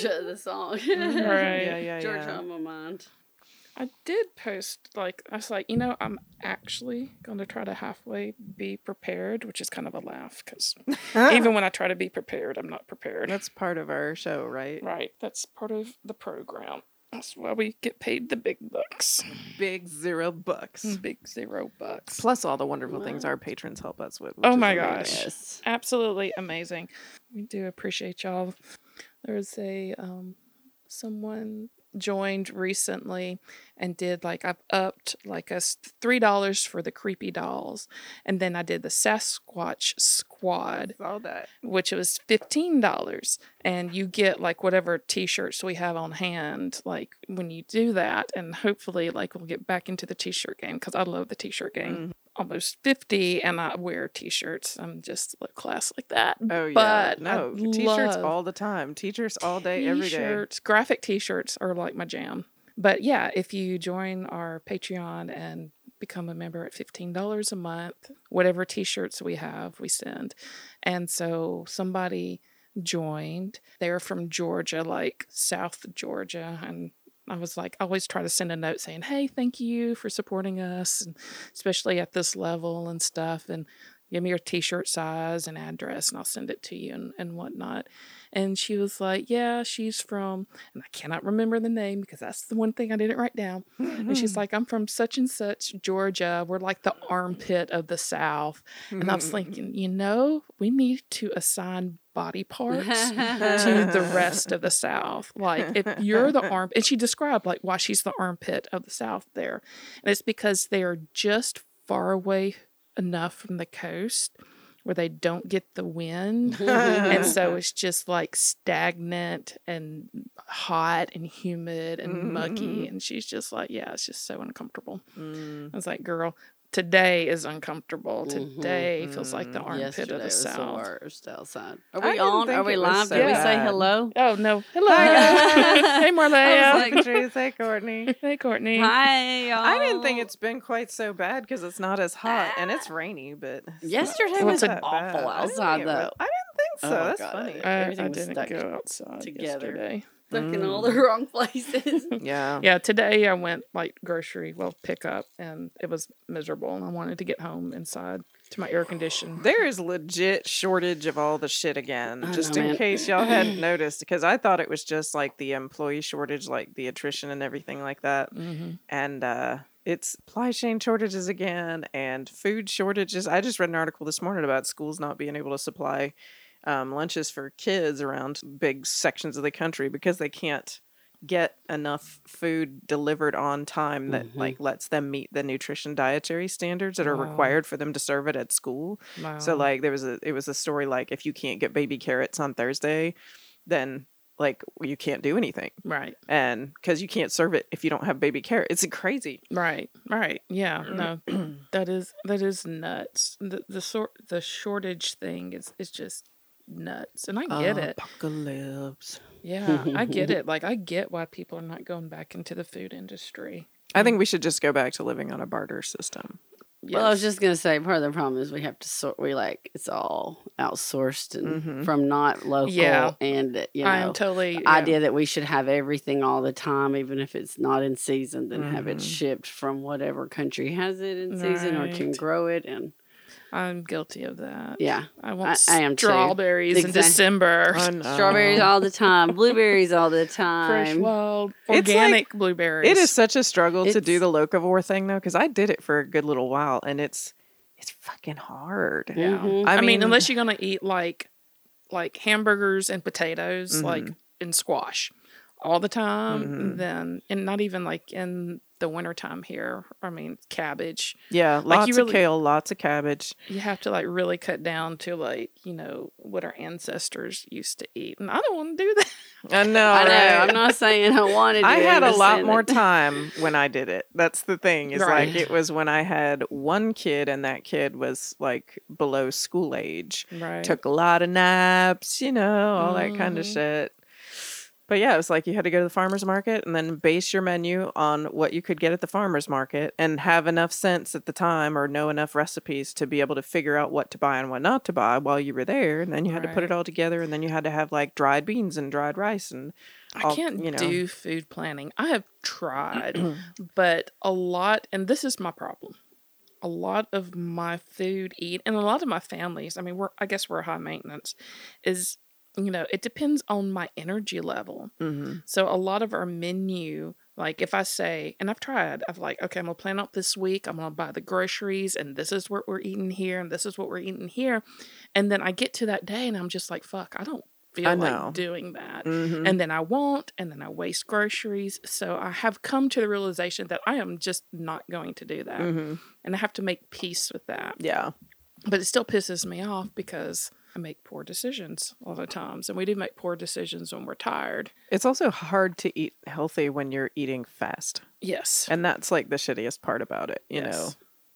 Georgia, uh, the song. right. Yeah, yeah, Georgia yeah. on my mind. I did post like I was like, you know, I'm actually going to try to halfway be prepared, which is kind of a laugh because even when I try to be prepared, I'm not prepared. That's part of our show, right? Right. That's part of the program. That's why we get paid the big bucks. Big zero bucks. Big zero bucks. Plus all the wonderful what? things our patrons help us with. Oh my gosh. Yes. Absolutely amazing. We do appreciate y'all. There's a um, someone joined recently and did like I've upped like a three dollars for the creepy dolls, and then I did the Sasquatch Squad. All that, which was fifteen dollars, and you get like whatever T-shirts we have on hand, like when you do that, and hopefully like we'll get back into the T-shirt game because I love the T-shirt game. Mm-hmm almost 50 and I wear t-shirts. I'm just a class like that. Oh yeah. But no, I t-shirts all the time. T-shirts all day every day. Graphic t-shirts are like my jam. But yeah, if you join our Patreon and become a member at $15 a month, whatever t-shirts we have, we send. And so somebody joined. They're from Georgia, like South Georgia and I was like, I always try to send a note saying, Hey, thank you for supporting us, and especially at this level and stuff. And give me your t shirt size and address, and I'll send it to you and, and whatnot. And she was like, Yeah, she's from, and I cannot remember the name because that's the one thing I didn't write down. and she's mm-hmm. like, I'm from such and such Georgia. We're like the armpit of the South. And I was mm-hmm. thinking, you know, we need to assign body parts to the rest of the South. Like if you're the arm, and she described like why she's the armpit of the South there, and it's because they are just far away enough from the coast where they don't get the wind. and so it's just like stagnant and hot and humid and muggy. Mm-hmm. And she's just like, yeah, it's just so uncomfortable. Mm. I was like, girl, today is uncomfortable. Mm-hmm, Today mm-hmm. feels like the mm-hmm. armpit Yesterday of the south. The worst outside. Are we on? Are we live? So Did we say hello? Oh no! Hello. hey Marleah. like, Trace. Hey Courtney. Hey Courtney. Hi y'all. I didn't think it's been quite so bad because it's not as hot and it's rainy, but yesterday was awful bad. outside though. I didn't think so. Oh, That's God. funny. I, I didn't go outside together. yesterday stuck mm. in all the mm. wrong places. yeah. Yeah. Today I went like grocery, well, pick up, and it was miserable. And I wanted to get home inside to my air condition. There is legit shortage of all the shit again, I just know, in man. case y'all hadn't noticed, because I thought it was just like the employee shortage, like the attrition and everything like that. Mm-hmm. And, uh, it's supply chain shortages again and food shortages. I just read an article this morning about schools not being able to supply um, lunches for kids around big sections of the country because they can't get enough food delivered on time that mm-hmm. like lets them meet the nutrition dietary standards that wow. are required for them to serve it at school. Wow. So like there was a it was a story like if you can't get baby carrots on Thursday, then like you can't do anything. Right. And cuz you can't serve it if you don't have baby carrots. It's crazy. Right. Right. Yeah. No. that is that is nuts. The the sort the shortage thing is is just nuts. And I get it. Apocalypse. Yeah, I get it. Like I get why people are not going back into the food industry. I think we should just go back to living on a barter system. Yes. Well, I was just gonna say part of the problem is we have to sort. We like it's all outsourced and mm-hmm. from not local. Yeah, and you know, I'm totally the idea that we should have everything all the time, even if it's not in season, then mm-hmm. have it mm-hmm. shipped from whatever country has it in season right. or can grow it and. I'm guilty of that. Yeah. I want I, I am strawberries too. in December. Strawberries all the time. Blueberries all the time. Fresh, wild, organic like, blueberries. It is such a struggle it's, to do the locavore thing though, because I did it for a good little while, and it's it's fucking hard. Yeah. Mm-hmm. I, I mean, mean, unless you're gonna eat like like hamburgers and potatoes, mm-hmm. like in squash all the time, mm-hmm. then and not even like in the wintertime here. I mean, cabbage. Yeah, Like, lots you of really- kale, lots of cabbage. You have to like really cut down to like, you know, what our ancestors used to eat. And I don't want to do that. I know. I know. right? I'm not saying I wanted to. I had a lot more time when I did it. That's the thing. Is Right. like it was when I had one kid and that kid was like below school age. Right. Took a lot of naps, you know, all that kind of Mhm. shit. But yeah, it was like you had to go to the farmer's market and then base your menu on what you could get at the farmer's market and have enough sense at the time or know enough recipes to be able to figure out what to buy and what not to buy while you were there. And then you had to put it all together and then you had to have like dried beans and dried rice and I can't you know. do food planning. I have tried, but a lot, and this is my problem. A lot of my food eat, and a lot of my families. I mean, we're I guess we're high maintenance. Is you know it depends on my energy level. Mhm. So a lot of our menu, like if I say, and I've tried, I've like, okay, I'm gonna plan out this week. I'm gonna buy the groceries, and this is what we're eating here, and this is what we're eating here, and then I get to that day, and I'm just like, fuck, I don't feel I like doing that Mhm. and then I won't, and then I waste groceries. So I have come to the realization that I am just not going to do that, Mhm. and I have to make peace with that. Yeah. But it still pisses me off because I make poor decisions a lot of times, and we do make poor decisions when we're tired. It's also hard to eat healthy when you're eating fast. Yes, And that's like the shittiest part about it, you know.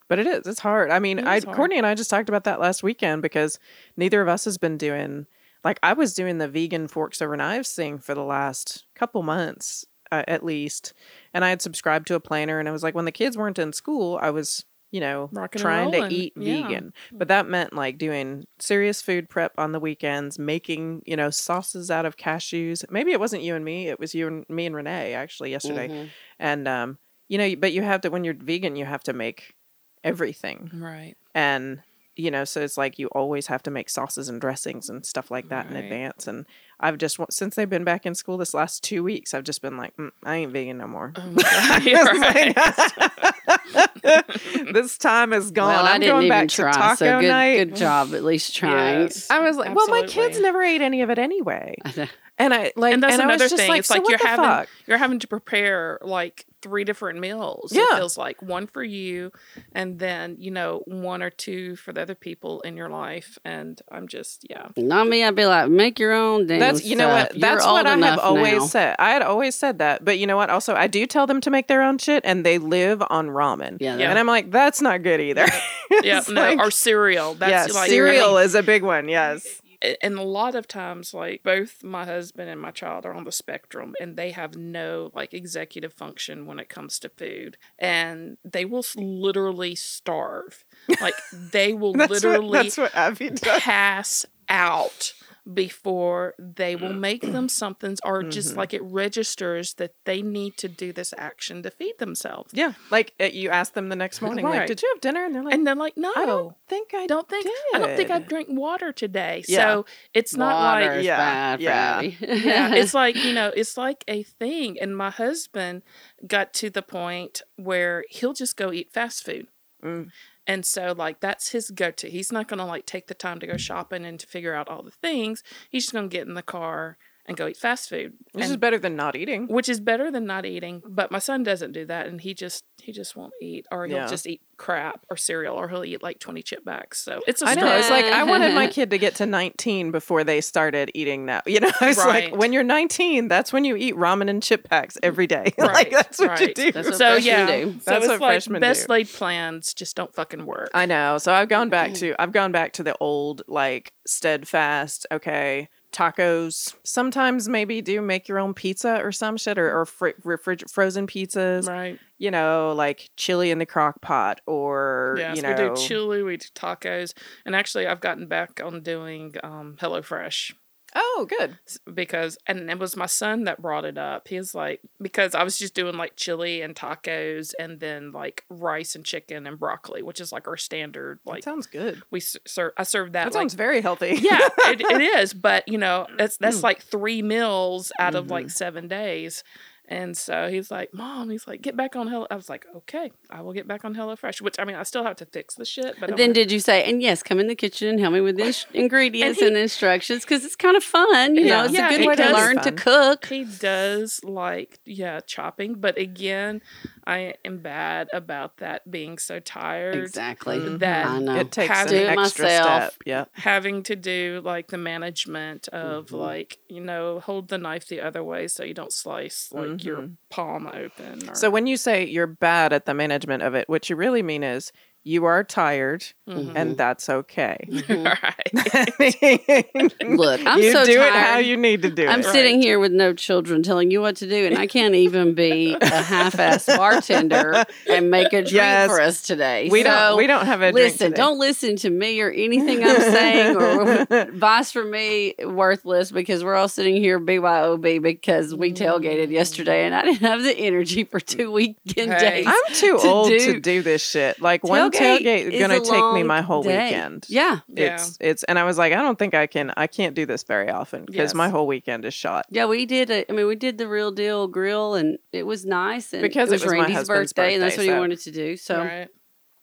But it is. It's hard. I mean, I hard. Courtney and I just talked about that last weekend because neither of us has been doing like I was doing the vegan forks over knives thing for the last couple months uh, at least, and I had subscribed to a planner, and I was like, when the kids weren't in school, I was you know Rocking trying to rolling, eat yeah. vegan, but that meant like doing serious food prep on the weekends, making you know sauces out of cashews. Maybe it wasn't you and me; it was you and me and Renee actually yesterday Mhm. and um you know but you have to when you're vegan you have to make everything right. and you know so it's like you always have to make sauces and dressings and stuff like that in advance and i've just since they've been back in school this last two weeks i've just been like mm, i ain't vegan no more Oh you're right. this time is gone Well, I i'm didn't going even back try. to taco so good, night good job, at least trying. Yes. i was like well my kids never ate any of it anyway and i like and that's I was another just thing. like, it's so like what you're the having fuck? you're having to prepare like three different meals. Yeah. It feels like one for you, and then you know one or two for the other people in your life. And I'm just yeah. Not me. I'd be like, make your own damn That's you know stuff. what You're that's what I have always now. said. I had always said that, but you know what? Also, I do tell them to make their own shit, and they live on ramen. Yeah, Yeah. and I'm like, that's not good either. Yeah, no, like- or cereal. That's yeah, like cereal is a big one. Yes, a- and a lot of times like both my husband and my child are on the spectrum and they have no like executive function when it comes to food and they will literally starve like they will literally what that's what Abby does. pass out before they will make them something or just Mm-hmm. like it registers that they need to do this action to feed themselves Yeah, like uh, you ask them the next morning, like, did you have dinner? And they're like, and they're like no I don't think I don't think I don't think I did." drank water today. Yeah. So it's not Water like Yeah, bad for yeah. Yeah, it's like, you know, it's like a thing. And my husband got to the point where he'll just go eat fast food. Mm. And so, like, that's his go to. He's not going to, like, take the time to go shopping and to figure out all the things. He's just going to get in the car and go eat fast food. Which is better than not eating. which is better than not eating. But my son doesn't do that. And he just, he just won't eat. Or he'll Yeah. just eat crap or cereal or he'll eat like 20 chip bags. So it's a I know. It's like I wanted my kid to get to 19 before they started eating that. You know, it's like when you're 19, that's when you eat ramen and chip packs every day. like that's what you do. That's what so yeah, do. so That's it's what like freshmen best do. laid plans just don't fucking work. I know. So I've gone back to I've gone back to the old like steadfast. Okay, tacos. Sometimes maybe do make your own pizza or some shit or, or fr- refrig- frozen pizzas. right. You know, like chili in the crock pot or Yes, you know. we do chili, we do tacos, and actually, I've gotten back on doing um, HelloFresh oh, good. because, and it was my son that brought it up. He was like, because I was just doing like chili and tacos, and then like rice and chicken and broccoli, which is like our standard. That Like sounds good. we serve, I served that. That like, sounds very healthy. yeah, it, it is. But you know, that's Mm. that's like three meals out of like seven days. And so he's like, Mom, he's like, get back on Hello. I was like, okay, I will get back on HelloFresh, which I mean, I still have to fix the shit. But But I'm then like- did you say, and yes, come in the kitchen and help me with the ins- ingredients he- and, instructions because it's kind of fun. You know, it's Yeah, a good way to does. learn to cook. he does like, yeah, chopping. But again, I am bad about that being so tired. Exactly. That I know. It takes Have an extra myself. step. Yeah. having to do like the management of Mm-hmm. like you know hold the knife the other way so you don't slice like your mm-hmm. palm open or, So when you say you're bad at the management of it, what you really mean is you are tired, Mm-hmm. and that's okay. right Look, I'm you so do tired. it how you need to do I'm it. sitting here with no children telling you what to do, and I can't even be a half-ass bartender and make a drink Yes. for us today. We So, don't. We don't have a drink Listen, today. don't listen to me or anything I'm saying or advice from me worthless because we're all sitting here BYOB because we tailgated yesterday and I didn't have the energy for two weekend Hey. days. I'm too to old do- to do this shit. Like one Tailgate tailgate is is gonna take me my whole day. weekend. Yeah. Yeah. It's it's and I was like, I don't think I can I can't do this very often because Yes. my whole weekend is shot. Yeah, we did. A, I mean, we did the real deal grill, and it was nice. And Because it it was, was my Randy's husband's birthday, and that's what birthday, he wanted to do. So, right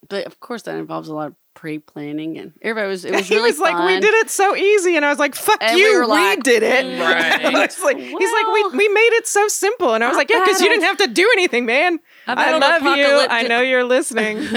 but of course, that involves a lot of pre-planning, and everybody was. It was he really was like, we did it so easy, and I was like, fuck And you, we, were like, did it. Mm, right. I was like, he's like, we we made it so simple, and I was I like, yeah, because you didn't have to do anything, man. I I, love you. I know you're listening.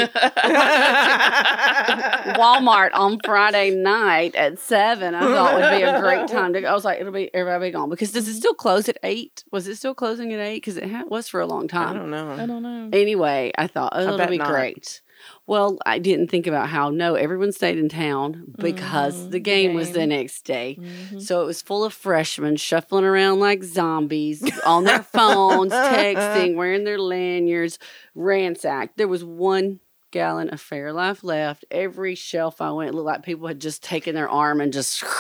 Walmart on Friday night at seven. I thought would be a great time to go. I was like, it'll be everybody be gone because does it still close at eight? Was it still closing at eight? Because it ha- was for a long time I don't know. i don't know Anyway, I thought, oh, it'll be not. great. Well, I didn't think about how no, everyone stayed in town because Mhm, the game was the next day. Mhm. So it was full of freshmen shuffling around like zombies on their phones, texting, wearing their lanyards, ransacked. There was one gallon of Fairlife left. Every shelf I went looked like people had just taken their arm and just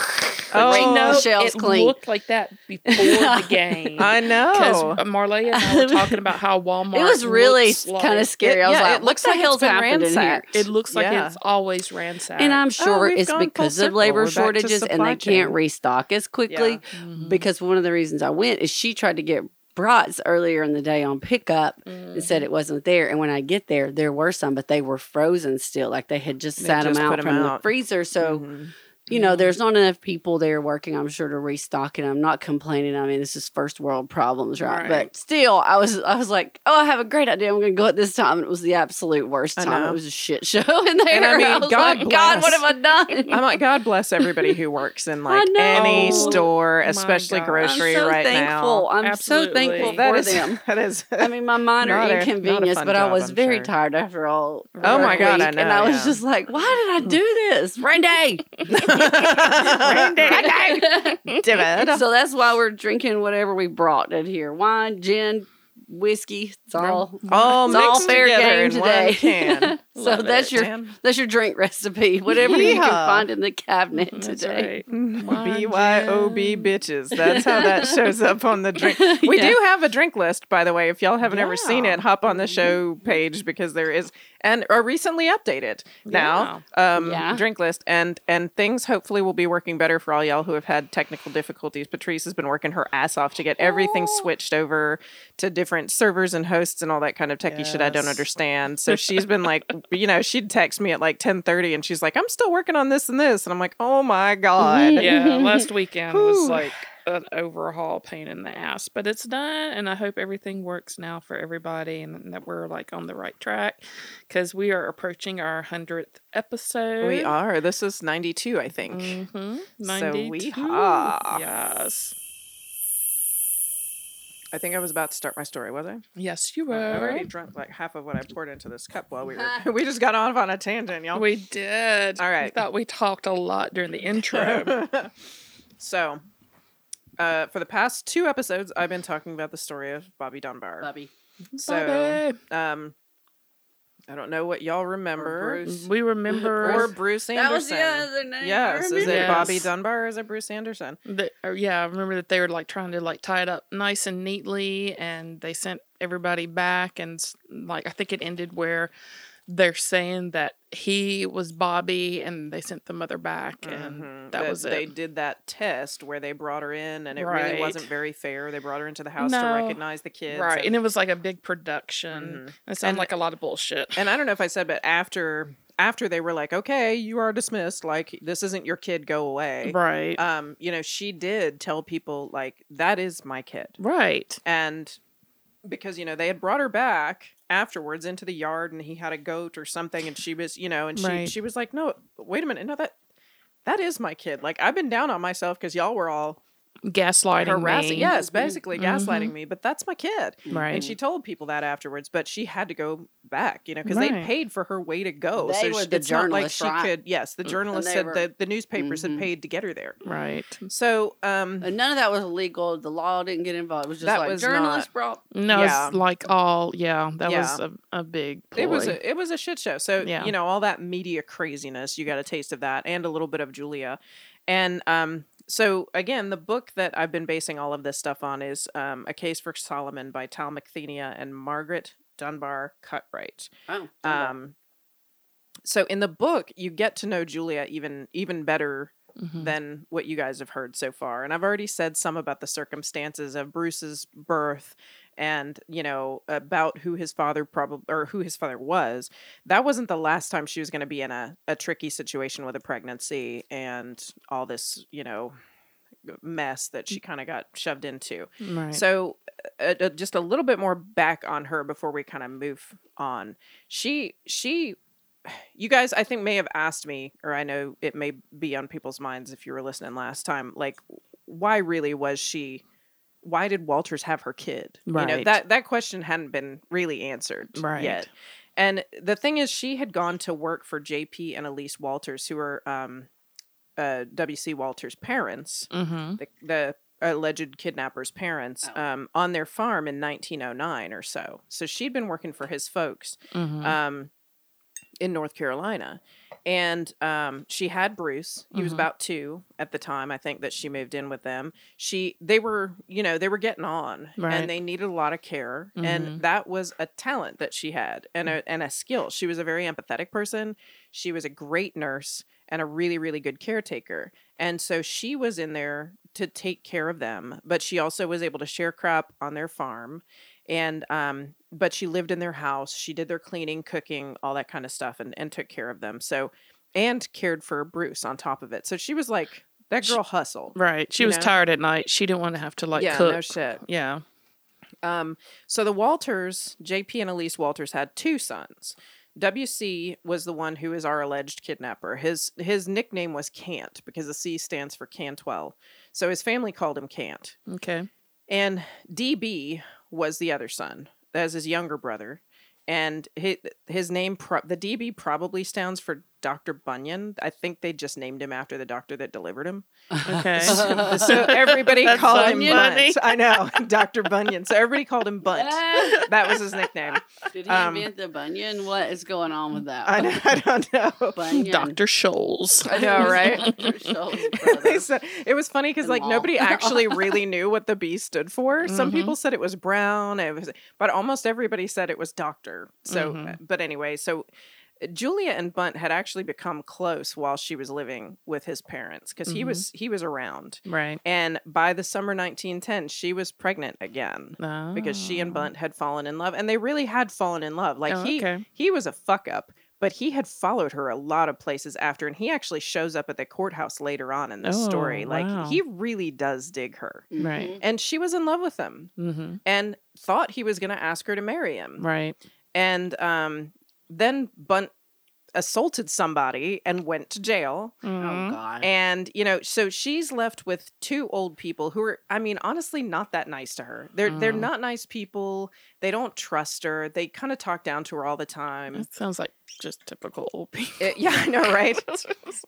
Oh, raked no, the shelves it clean. looked like that before the game I know because. Marley and I were talking about how Walmart. it was really like- kind of scary. It- I was yeah, like, it looks the like it's hell's been happened in here? ransacked. It looks like Yeah. it's always ransacked. And I'm sure we've it's gone full because of labor We're back to shortages and supply they can't restock as quickly. Mhm. because one of the reasons I went is she tried to get brats earlier in the day on pickup and Mm. said it wasn't there. And when I get there, there were some, but they were frozen still. Like they had just They sat just them out from out. the freezer. So, Mhm. You know, there's not enough people there working, I'm sure, to restock it. I'm not complaining. I mean, this is first world problems, right? Right. But still, I was I was like, oh, I have a great idea. I'm going to go at this time. And it was the absolute worst time. It was a shit show in there. And I mean, was God like, God, what have I done? I'm like, God bless everybody who works in like any store, my especially God. grocery I'm so right thankful. now. I'm so thankful That for is them. that is. I mean, my minor Not a- inconvenience, fun but I was I'm very sure. tired after all. Oh my work God, I week, And know, I was yeah. just like, why did I do this? Randy! Randy. so that's why we're drinking whatever we brought in here wine, gin, whiskey. It's all. all It's all mixed fair together game in today. one can. So Love that's it, your man. that's your drink recipe. Whatever you can find in the cabinet That's today. right. BYOB bitches. That's how that shows up on the drink. We Yeah. do have a drink list, by the way. If y'all haven't ever seen it, hop on the show page because there is and are recently updated now. Um, Yeah. drink list and and things hopefully will be working better for all y'all who have had technical difficulties. Patrice has been working her ass off to get everything Oh. switched over to different servers and hosts and all that kind of techie shit I don't understand. So she's been like, you know, she'd text me at like ten thirty and she's like, I'm still working on this and this, and I'm like, oh my god. Yeah, last weekend was like an overhaul pain in the ass, but it's done, and I hope everything works now for everybody, and that we're like on the right track because we are approaching our hundredth episode. We are. This is 92, I think. Mm-hmm. So we 92. are. Yes. I think I was about to start my story, was I? Yes, you were. I already drunk like half of what I poured into this cup while we were. we just got off on a tangent, y'all. We did. All right. I thought we talked a lot during the intro. so, uh, for the past two episodes, I've been talking about the story of Bobby Dunbar. Bubby. So, Bobby. um, I don't know what y'all remember. Bruce. Mm-hmm. we remember Or Bruce Anderson. That was the other name. Yes, is it. Yes. Bobby Dunbar or is it Bruce Anderson? that, or yeah, I remember that they were like trying to like tie it up nice and neatly, and they sent everybody back, and like I think it ended where they're saying that he was Bobby, and they sent the mother back, and Mhm. that was it. They did that test where they brought her in, and it Right. really wasn't very fair. They brought her into the house to recognize the kids, Right, and, and it was like a big production. Mhm. It sounded And- like a lot of bullshit. and I don't know if I said, but after after they were like, okay, you are dismissed. Like this isn't your kid. Go away. right, Um, you know, she did tell people like that is my kid, right, and because you know they had brought her back afterwards into the yard, and he had a goat or something, and she was, you know, and she Right. she was like, no, wait a minute, no that. That is my kid. Like I've been down on myself because y'all were all gaslighting harassing. me. Yes, basically Mhm. gaslighting me. But that's my kid. right. And she told people that afterwards, but she had to go back, you know, because they paid for her way to go. They so were she, the it's not like journalists, she right? could. Yes, the journalists they said were- the the newspapers Mhm. had paid to get her there. right. So, um, And none of that was illegal. The law didn't get involved. It was just That like was journalists brought. No, Yeah. it's like all yeah. That Yeah. was a, a big. Ploy. it was a it was a shit show. So Yeah. you know all that media craziness, you got a taste of that, and a little bit of Julia, and um. So again, the book that I've been basing all of this stuff on is um, a case for Solomon by Tal McThenia and Margaret Dunbar Cutright. Oh, Um, so in the book, you get to know Julia even even better Mhm. than what you guys have heard so far. And I've already said some about the circumstances of Bruce's birth and, you know, about who his father probably or who his father was. That wasn't the last time she was going to be in a, a tricky situation with a pregnancy and all this, you know, mess that she kind of got shoved into. right. So, uh, uh, just a little bit more back on her before we kind of move on. She, she, you guys, I think may have asked me, or I know it may be on people's minds if you were listening last time. Like, why really was she? Why did Walters have her kid? Right. You know that that question hadn't been really answered Right. yet. And the thing is, she had gone to work for JP and Elise Walters, who are um, uh, W.C. Walters' parents mm-hmm. the, the alleged kidnapper's parents Oh. um, on their farm in 1909 or so. So she'd been working for his folks Mm-hmm. um, in North Carolina. And um, she had Bruce. He was Mhm. about two at the time, I think, that she moved in with them. She, they were, you know, they were getting on, Right. and they needed a lot of care, Mhm. and that was a talent that she had, and Mm. a and a skill. She was a very empathetic person. She was a great nurse and a really, really good caretaker. And so she was in there to take care of them, but she also was able to share crop on their farm. And um, but she lived in their house. She did their cleaning, cooking, all that kind of stuff, and, and took care of them. So and cared for Bruce on top of it. So she was like that She- girl hustled. Right. She was know? tired at night. She didn't want to have to like yeah, cook. no shit. Yeah. Um, so the Walters, JP and Elise Walters, had two sons. WC was the one who is our alleged kidnapper. His his nickname was Cant because the C stands for Cantwell. So his family called him Cant. Okay. And DB was the other son. That's his younger brother. And his, name, the DB probably stands for Dr. Bunyan. I think they just named him after the doctor that delivered him. Okay. So everybody called him funny. Bunt. I know, Dr. Bunyan. So everybody called him Bunt. That was his nickname. Did he Um, invent the bunion? What is going on with that? I, know, I don't know. Bunion. Dr. Scholl's. I know, right? Dr. Scholl's said- it was funny because like In nobody actually really knew what the B stood for. Some Mhm. people said it was Brown, it was, but almost everybody said it was Doctor. So, Mhm. but anyway, so Julia and Bunt had actually become close while she was living with his parents because he Mhm. was he was around. Right. And by the summer 1910, she was pregnant again because she and Oh. Bunt had fallen in love, and they really had fallen in love. Like Oh, he okay. he was a fuck up, but he had followed her a lot of places after, and he actually shows up at the courthouse later on in this story. Oh, Like wow. he really does dig her, Right. Mhm. and she was in love with him Mm-hmm. and thought he was going to ask her to marry him. Right. And um, then Bunt assaulted somebody and went to jail. Oh Mhm. God. And, you know, so she's left with two old people who are, I mean, honestly, not that nice to her. They're they're Mm. not nice people. They don't trust her. They kind of talk down to her all the time. That sounds like just typical old people. Uh, yeah, I know, right?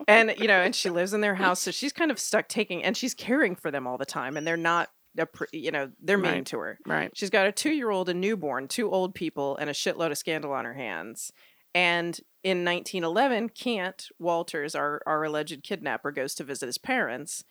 and you know, and she lives in their house, so she's kind of stuck taking, and she's caring for them all the time, and they're not, appre- you know, they're mean Right. to her. right. She's got a two-year-old, a newborn, two old people, and a shitload of scandal on her hands. And in 1911, Cant Walters, our our alleged kidnapper, goes to visit his parents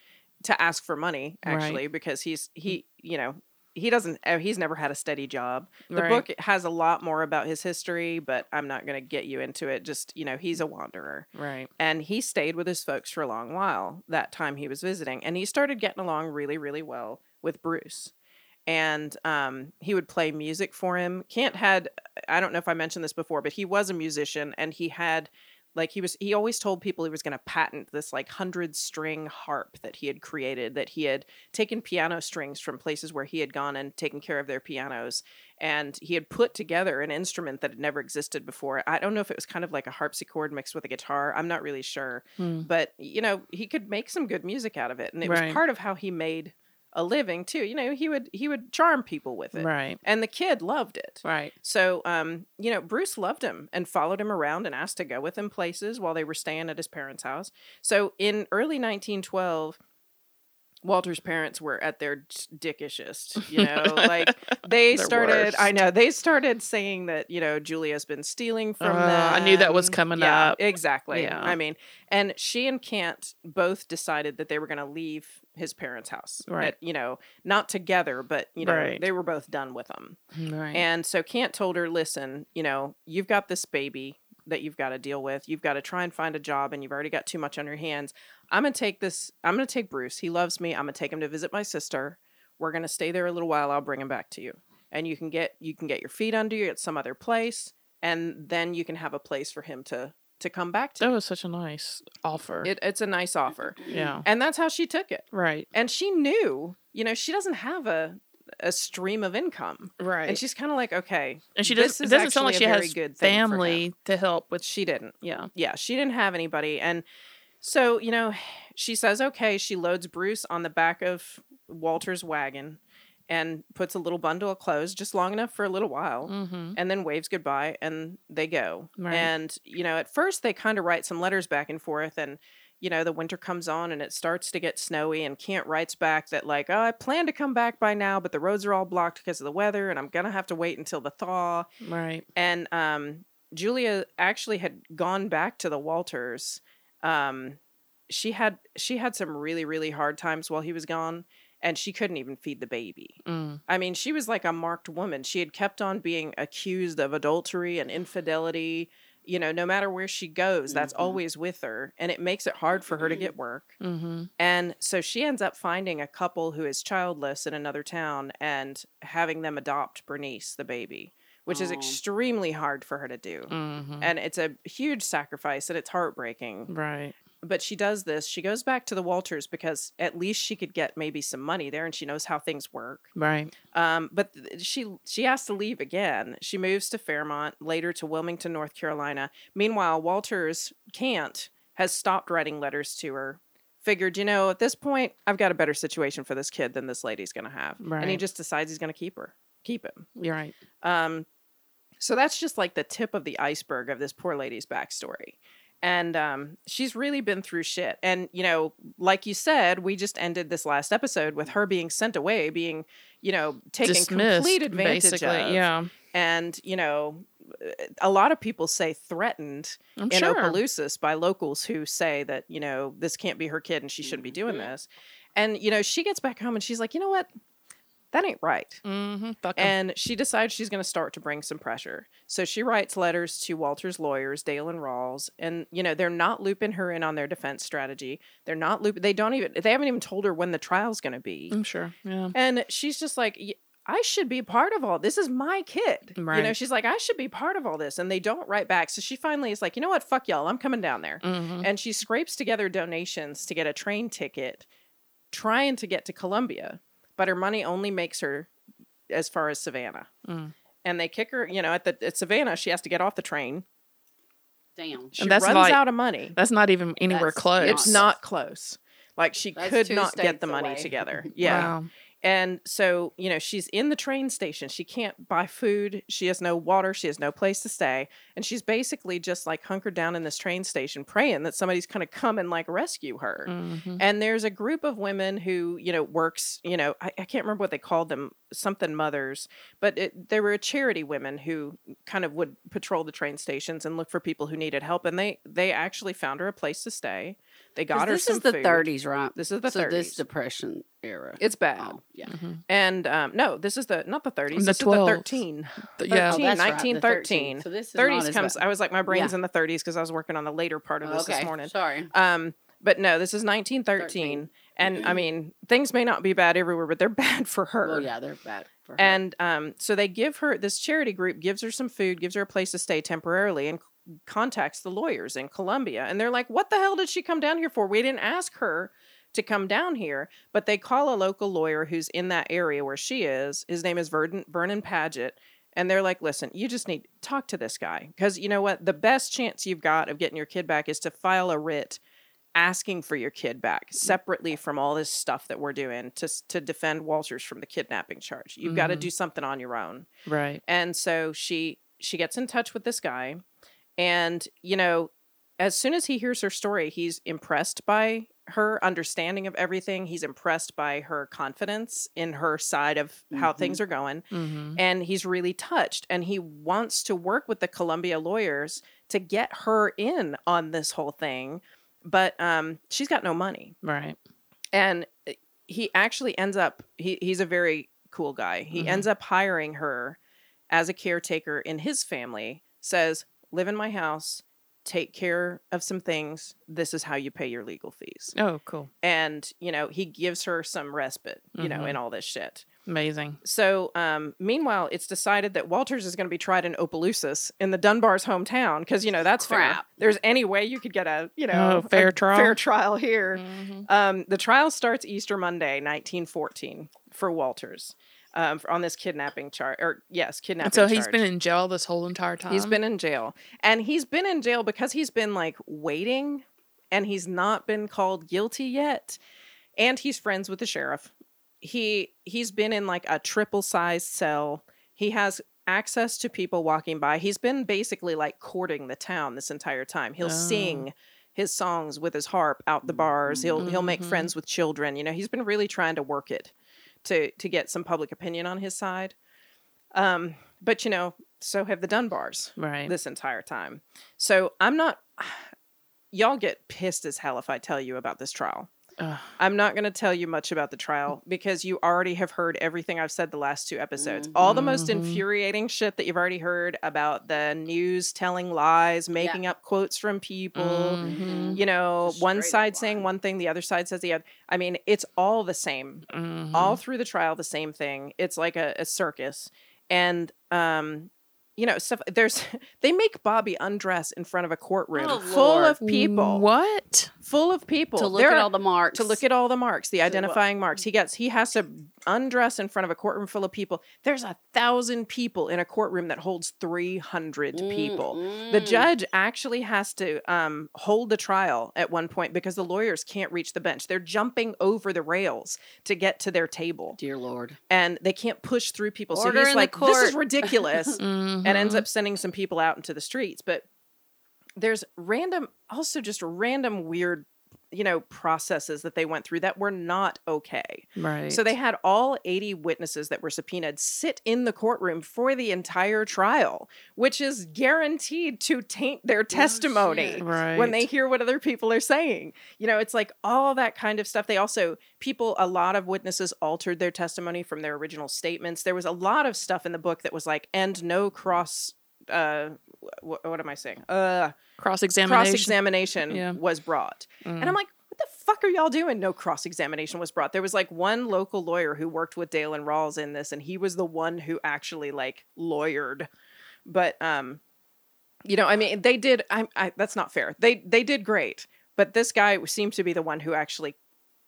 to ask for money, Right. actually, because he's he, you know, he doesn't uh, he's never had a steady job. The Right. book has a lot more about his history, but I'm not going to get you into it. Just, you know, he's a wanderer. Right. And he stayed with his folks for a long while that time he was visiting. And he started getting along really, really well with Bruce. And um, he would play music for him. Cant had, I don't know if I mentioned this before, but he was a musician and he had, like, he was, he always told people he was going to patent this, like, hundred string harp that he had created, that he had taken piano strings from places where he had gone and taken care of their pianos. And he had put together an instrument that had never existed before. I don't know if it was kind of like a harpsichord mixed with a guitar. I'm not really sure Hmm. but you know he could make some good music out of it and it Right. was part of how he made a living too you know he would he would charm people with it Right. and the kid loved it Right. so um you know bruce loved him and followed him around and asked to go with him places while they were staying at his parents house so in early 1912 Walter's parents were at their dickishest, you know, like they started. I know they started saying that you know Julia's been stealing from Uh, them. I knew that was coming Yeah, up. Exactly. Yeah. I mean, and she and Cant both decided that they were going to leave his parents' house. Right. At, you know, not together, but you know, Right. they were both done with them. Right. And so Cant told her, "Listen, you know, you've got this baby that you've got to deal with. You've got to try and find a job, and you've already got too much on your hands. I'm gonna take this. I'm gonna take Bruce. He loves me. I'm gonna take him to visit my sister. We're gonna stay there a little while. I'll bring him back to you, and you can get you can get your feet under you at some other place, and then you can have a place for him to to come back to. that was such a nice offer. It, it's a nice offer, yeah. and that's how she took it. Right. And she knew, you know, she doesn't have a a stream of income. Right. And she's kind of like, okay, and she doesn't. It doesn't sound like she has good thing for him. family to help with. she didn't. Yeah. Yeah, she didn't have anybody. And so, you know, she says, okay, she loads Bruce on the back of Walter's wagon and puts a little bundle of clothes just long enough for a little while Mm-hmm. and then waves goodbye and they go. Right. And, you know, at first they kind of write some letters back and forth and you know, the winter comes on and it starts to get snowy and Cant writes back that like, "Oh, I plan to come back by now, but the roads are all blocked because of the weather and I'm going to have to wait until the thaw." Right. and um, Julia actually had gone back to the Walters. Um, she had she had some really really hard times while he was gone, and she couldn't even feed the baby. Mm. I mean, she was like a marked woman. She had kept on being accused of adultery and infidelity. You know, no matter where she goes, that's Mhm. always with her, and it makes it hard for her to get work. Mm-hmm. And so she ends up finding a couple who is childless in another town and having them adopt Bernice, the baby, which is extremely hard for her to do. Mm-hmm. And it's a huge sacrifice and it's heartbreaking. Right. But she does this. She goes back to the Walters because at least she could get maybe some money there and she knows how things work. Right. Um, but th- she she has to leave again. She moves to Fairmont, later to Wilmington, North Carolina. Meanwhile, Walters Cant has stopped writing letters to her. Figured, you know, at this point, I've got a better situation for this kid than this lady's going to have, right. and he just decides he's going to keep her, keep him. You're right. Um, so that's just like the tip of the iceberg of this poor lady's backstory. And um, she's really been through shit. And, you know, like you said, we just ended this last episode with her being sent away, being, you know, taken Dismissed. complete advantage basically. of. Yeah. And, you know, a lot of people say threatened I'm in sure. Opelousas by locals who say that, you know, this can't be her kid and she shouldn't be doing this. And, you know, she gets back home and she's like, you know what? That ain't right. Mm-hmm. And she decides she's going to start to bring some pressure. So she writes letters to Walter's lawyers, Dale and Rawls, and you know they're not looping her in on their defense strategy. They're not looping. They don't even. They haven't even told her when the trial's going to be. I'm sure. Yeah. And she's just like, I should be part of all this. Is my kid. right. You know, she's like, I should be part of all this. And they don't write back. So she finally is like, you know what? Fuck y'all. I'm coming down there. Mm-hmm. And she scrapes together donations to get a train ticket, trying to get to Columbia, but her money only makes her as far as Savannah. Mm. And they kick her, you know, at the at Savannah, she has to get off the train. Damn. She that's runs like- out of money. That's not even anywhere That's close. It's not close. Like she That's could not get states the money away. together. Yeah. Wow. And so, you know, she's in the train station. She can't buy food. She has no water. She has no place to stay. And she's basically just like hunkered down in this train station praying that somebody's going to come and like rescue her. Mhm. And there's a group of women who, you know, works, you know, I, I can't remember what they called them. something mothers, but it, they were a charity women who kind of would patrol the train stations and look for people who needed help. And they they actually found her a place to stay. They got her this some is the food. 30s, right? This is the so this depression era. It's bad. Oh, yeah. And um, no, this is the not the 30s. The this is the 12. 13. Th- yeah. 13, Oh, that's right, the 1913. So this is 30s comes. bad. I was like, my brain's Yeah. in the 30s because I was working on the later part of this okay. this morning. Sorry. Um, but no, this is 1913, and I mean, things may not be bad everywhere, but they're bad for her. Well, yeah, they're bad for her. And um, so they give her this charity group gives her some food, gives her a place to stay temporarily, and c- contacts the lawyers in Columbia, and they're like, "What the hell did she come down here for? We didn't ask her." To come down here, but they call a local lawyer who's in that area where she is. His name is Vernon, Vernon Paget, and they're like, "Listen, you just need to talk to this guy because you know what? The best chance you've got of getting your kid back is to file a writ asking for your kid back mm-hmm. separately from all this stuff that we're doing to to defend Walters from the kidnapping charge. You've got to mm-hmm. do something on your own." Right. And so she she gets in touch with this guy and you know as soon as he hears her story he's impressed by her understanding of everything he's impressed by her confidence in her side of how Mhm. things are going Mm-hmm. and he's really touched and he wants to work with the Columbia lawyers to get her in on this whole thing but um she's got no money Right. and uh, he actually ends up he, he's a very cool guy he Mhm. ends up hiring her as a caretaker in his family says live in my house take care of some things this is how you pay your legal fees Oh, cool. and you know he gives her some respite you know Mhm. in all this shit Amazing. so um, meanwhile it's decided that walters is going to be tried in opelousas in the dunbar's hometown because you know that's fair Crap. there's any way you could get a you know Oh, fair trial? fair trial here Mm-hmm. um, the trial starts Easter Monday, 1914, for Walters um, on this kidnapping charge. Or yes, kidnapping. And so he's charge. been in jail this whole entire time. He's been in jail, and he's been in jail because he's been like waiting, and he's not been called guilty yet, and he's friends with the sheriff. He he's been in like a triple sized cell. He has access to people walking by. He's been basically like courting the town this entire time. He'll Oh. sing his songs with his harp out the bars. He'll he'll make Mhm. friends with children. You know, he's been really trying to work it to to get some public opinion on his side. Um, but you know, so have the Dunbars right. this entire time. So I'm not. Y'all get pissed as hell if I tell you about this trial. Ugh. I'm not going to tell you much about the trial because you already have heard everything I've said the last two episodes. All the most Mhm. infuriating shit that you've already heard about the news telling lies, making up quotes from people. Mhm. You know, Just one side up saying one thing, the other side says the other. I mean, it's all the same Mhm. all through the trial the same thing it's like a, a circus and um you know stuff there's they make bobby undress in front of a courtroom Oh, full Lord. of people What? full of people to look There at are- all the marks. to look at all the marks the So what- uh, identifying marks he gets he has to undress in front of a courtroom full of people there's a thousand people in a courtroom that holds 300 mm, people the Mm-mm. judge actually has to um, hold the trial at one point because the lawyers can't reach the bench they're jumping over the rails to get to their table Dear Lord. and they can't push through people. Order so he's like, "This is court." ridiculous," mm-hmm. And ends Mhm. up sending some people out into the streets. But there's random, also just random weird, you know, processes that they went through that were not okay. right. So they had all 80 witnesses that were subpoenaed sit in the courtroom for the entire trial, which is guaranteed to taint their oh, testimony shit. right when they hear what other people are saying. You know, it's like all that kind of stuff. They also, people, a lot of witnesses altered their testimony from their original statements. There was a lot of stuff in the book that was like, and no mm. cross, uh, what, what am I saying? Uh, cross examination. cross examination Yeah. was brought. Mm. And I'm like, what the fuck are y'all doing? No cross examination was brought. There was like one local lawyer who worked with Dale and Rawls in this, and he was the one who actually like lawyered. But um, you know, I mean, they did. I, I that's not fair. They they did great, but this guy seemed to be the one who actually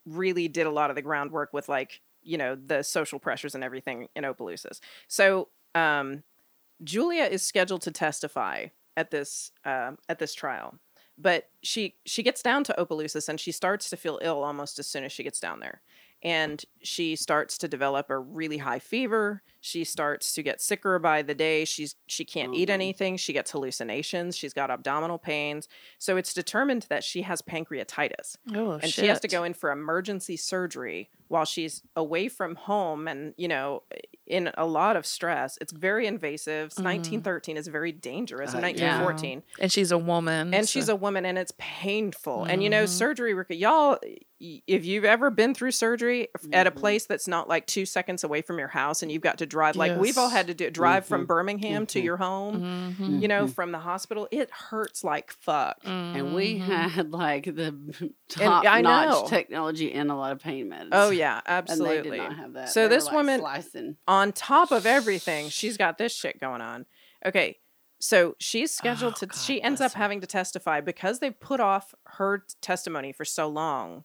really did a lot of the groundwork with like you know the social pressures and everything in Opelousas. So um, Julia is scheduled to testify at this uh, at this trial, but she she gets down to Opelousas and she starts to feel ill almost as soon as she gets down there, and she starts to develop a really high fever. She starts to get sicker by the day. She's she can't eat anything. She gets hallucinations. She's got abdominal pains. So it's determined that she has pancreatitis oh, and she has to go in for emergency surgery while she's away from home and you know in a lot of stress. It's very invasive. Mm-hmm. 1913 is very dangerous. Uh, in yeah. 1914 And she's a woman. and so- she's a woman and it's painful and you know Mhm. surgery Rick- y'all y- if you've ever been through surgery f- at a Mhm. place that's not like two seconds away from your house and you've got to drive like we've all had to do drive from Mhm. birmingham to Mhm. your home Mhm. you know from the hospital it hurts like fuck And we had like the top I know. notch technology and a lot of pain meds. oh yeah And they absolutely did not have that. So They were, this like, woman- slicing. on top of everything she's got this shit going on okay so she's scheduled Oh, to God she ends up having to testify because they've put off her testimony for so long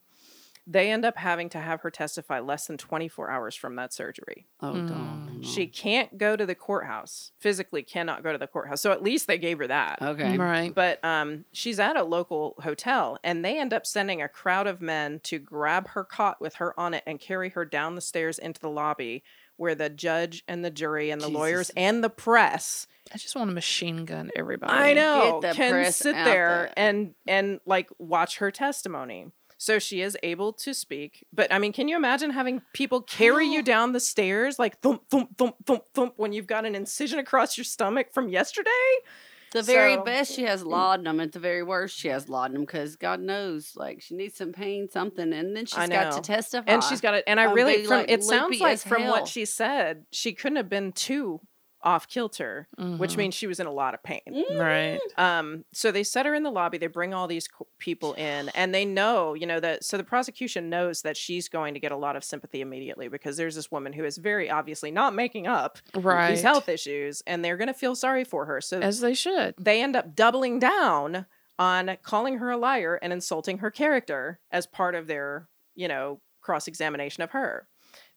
they end up having to have her testify less than 24 hours from that surgery Oh, Mm. don't. She can't go to the courthouse. Physically cannot go to the courthouse. So at least they gave her that. Okay. Right. But um, she's at a local hotel, and they end up sending a crowd of men to grab her cot with her on it and carry her down the stairs into the lobby, where the judge and the jury and the lawyers and the press. I just want to machine gun everybody. I know the can press sit out there there. and and like watch her testimony. So she is able to speak. But I mean, can you imagine having people carry you down the stairs like thump, thump, thump, thump, thump when you've got an incision across your stomach from yesterday? The very So- best, she has mm. laudanum. At the very worst, she has laudanum because God knows, like she needs some pain, something, and then she's got to testify. And she's got it. And I really, from like, it sounds like from hell. what she said, she couldn't have been too off kilter, which Mhm. means she was in a lot of pain. Right. Um, so they set her in the lobby. They bring all these co- people in, and they know, you know, that so the prosecution knows that she's going to get a lot of sympathy immediately because there's this woman who is very obviously not making up Right. these health issues, and they're going to feel sorry for her. So As they should. they end up doubling down on calling her a liar and insulting her character as part of their, you know, cross examination of her.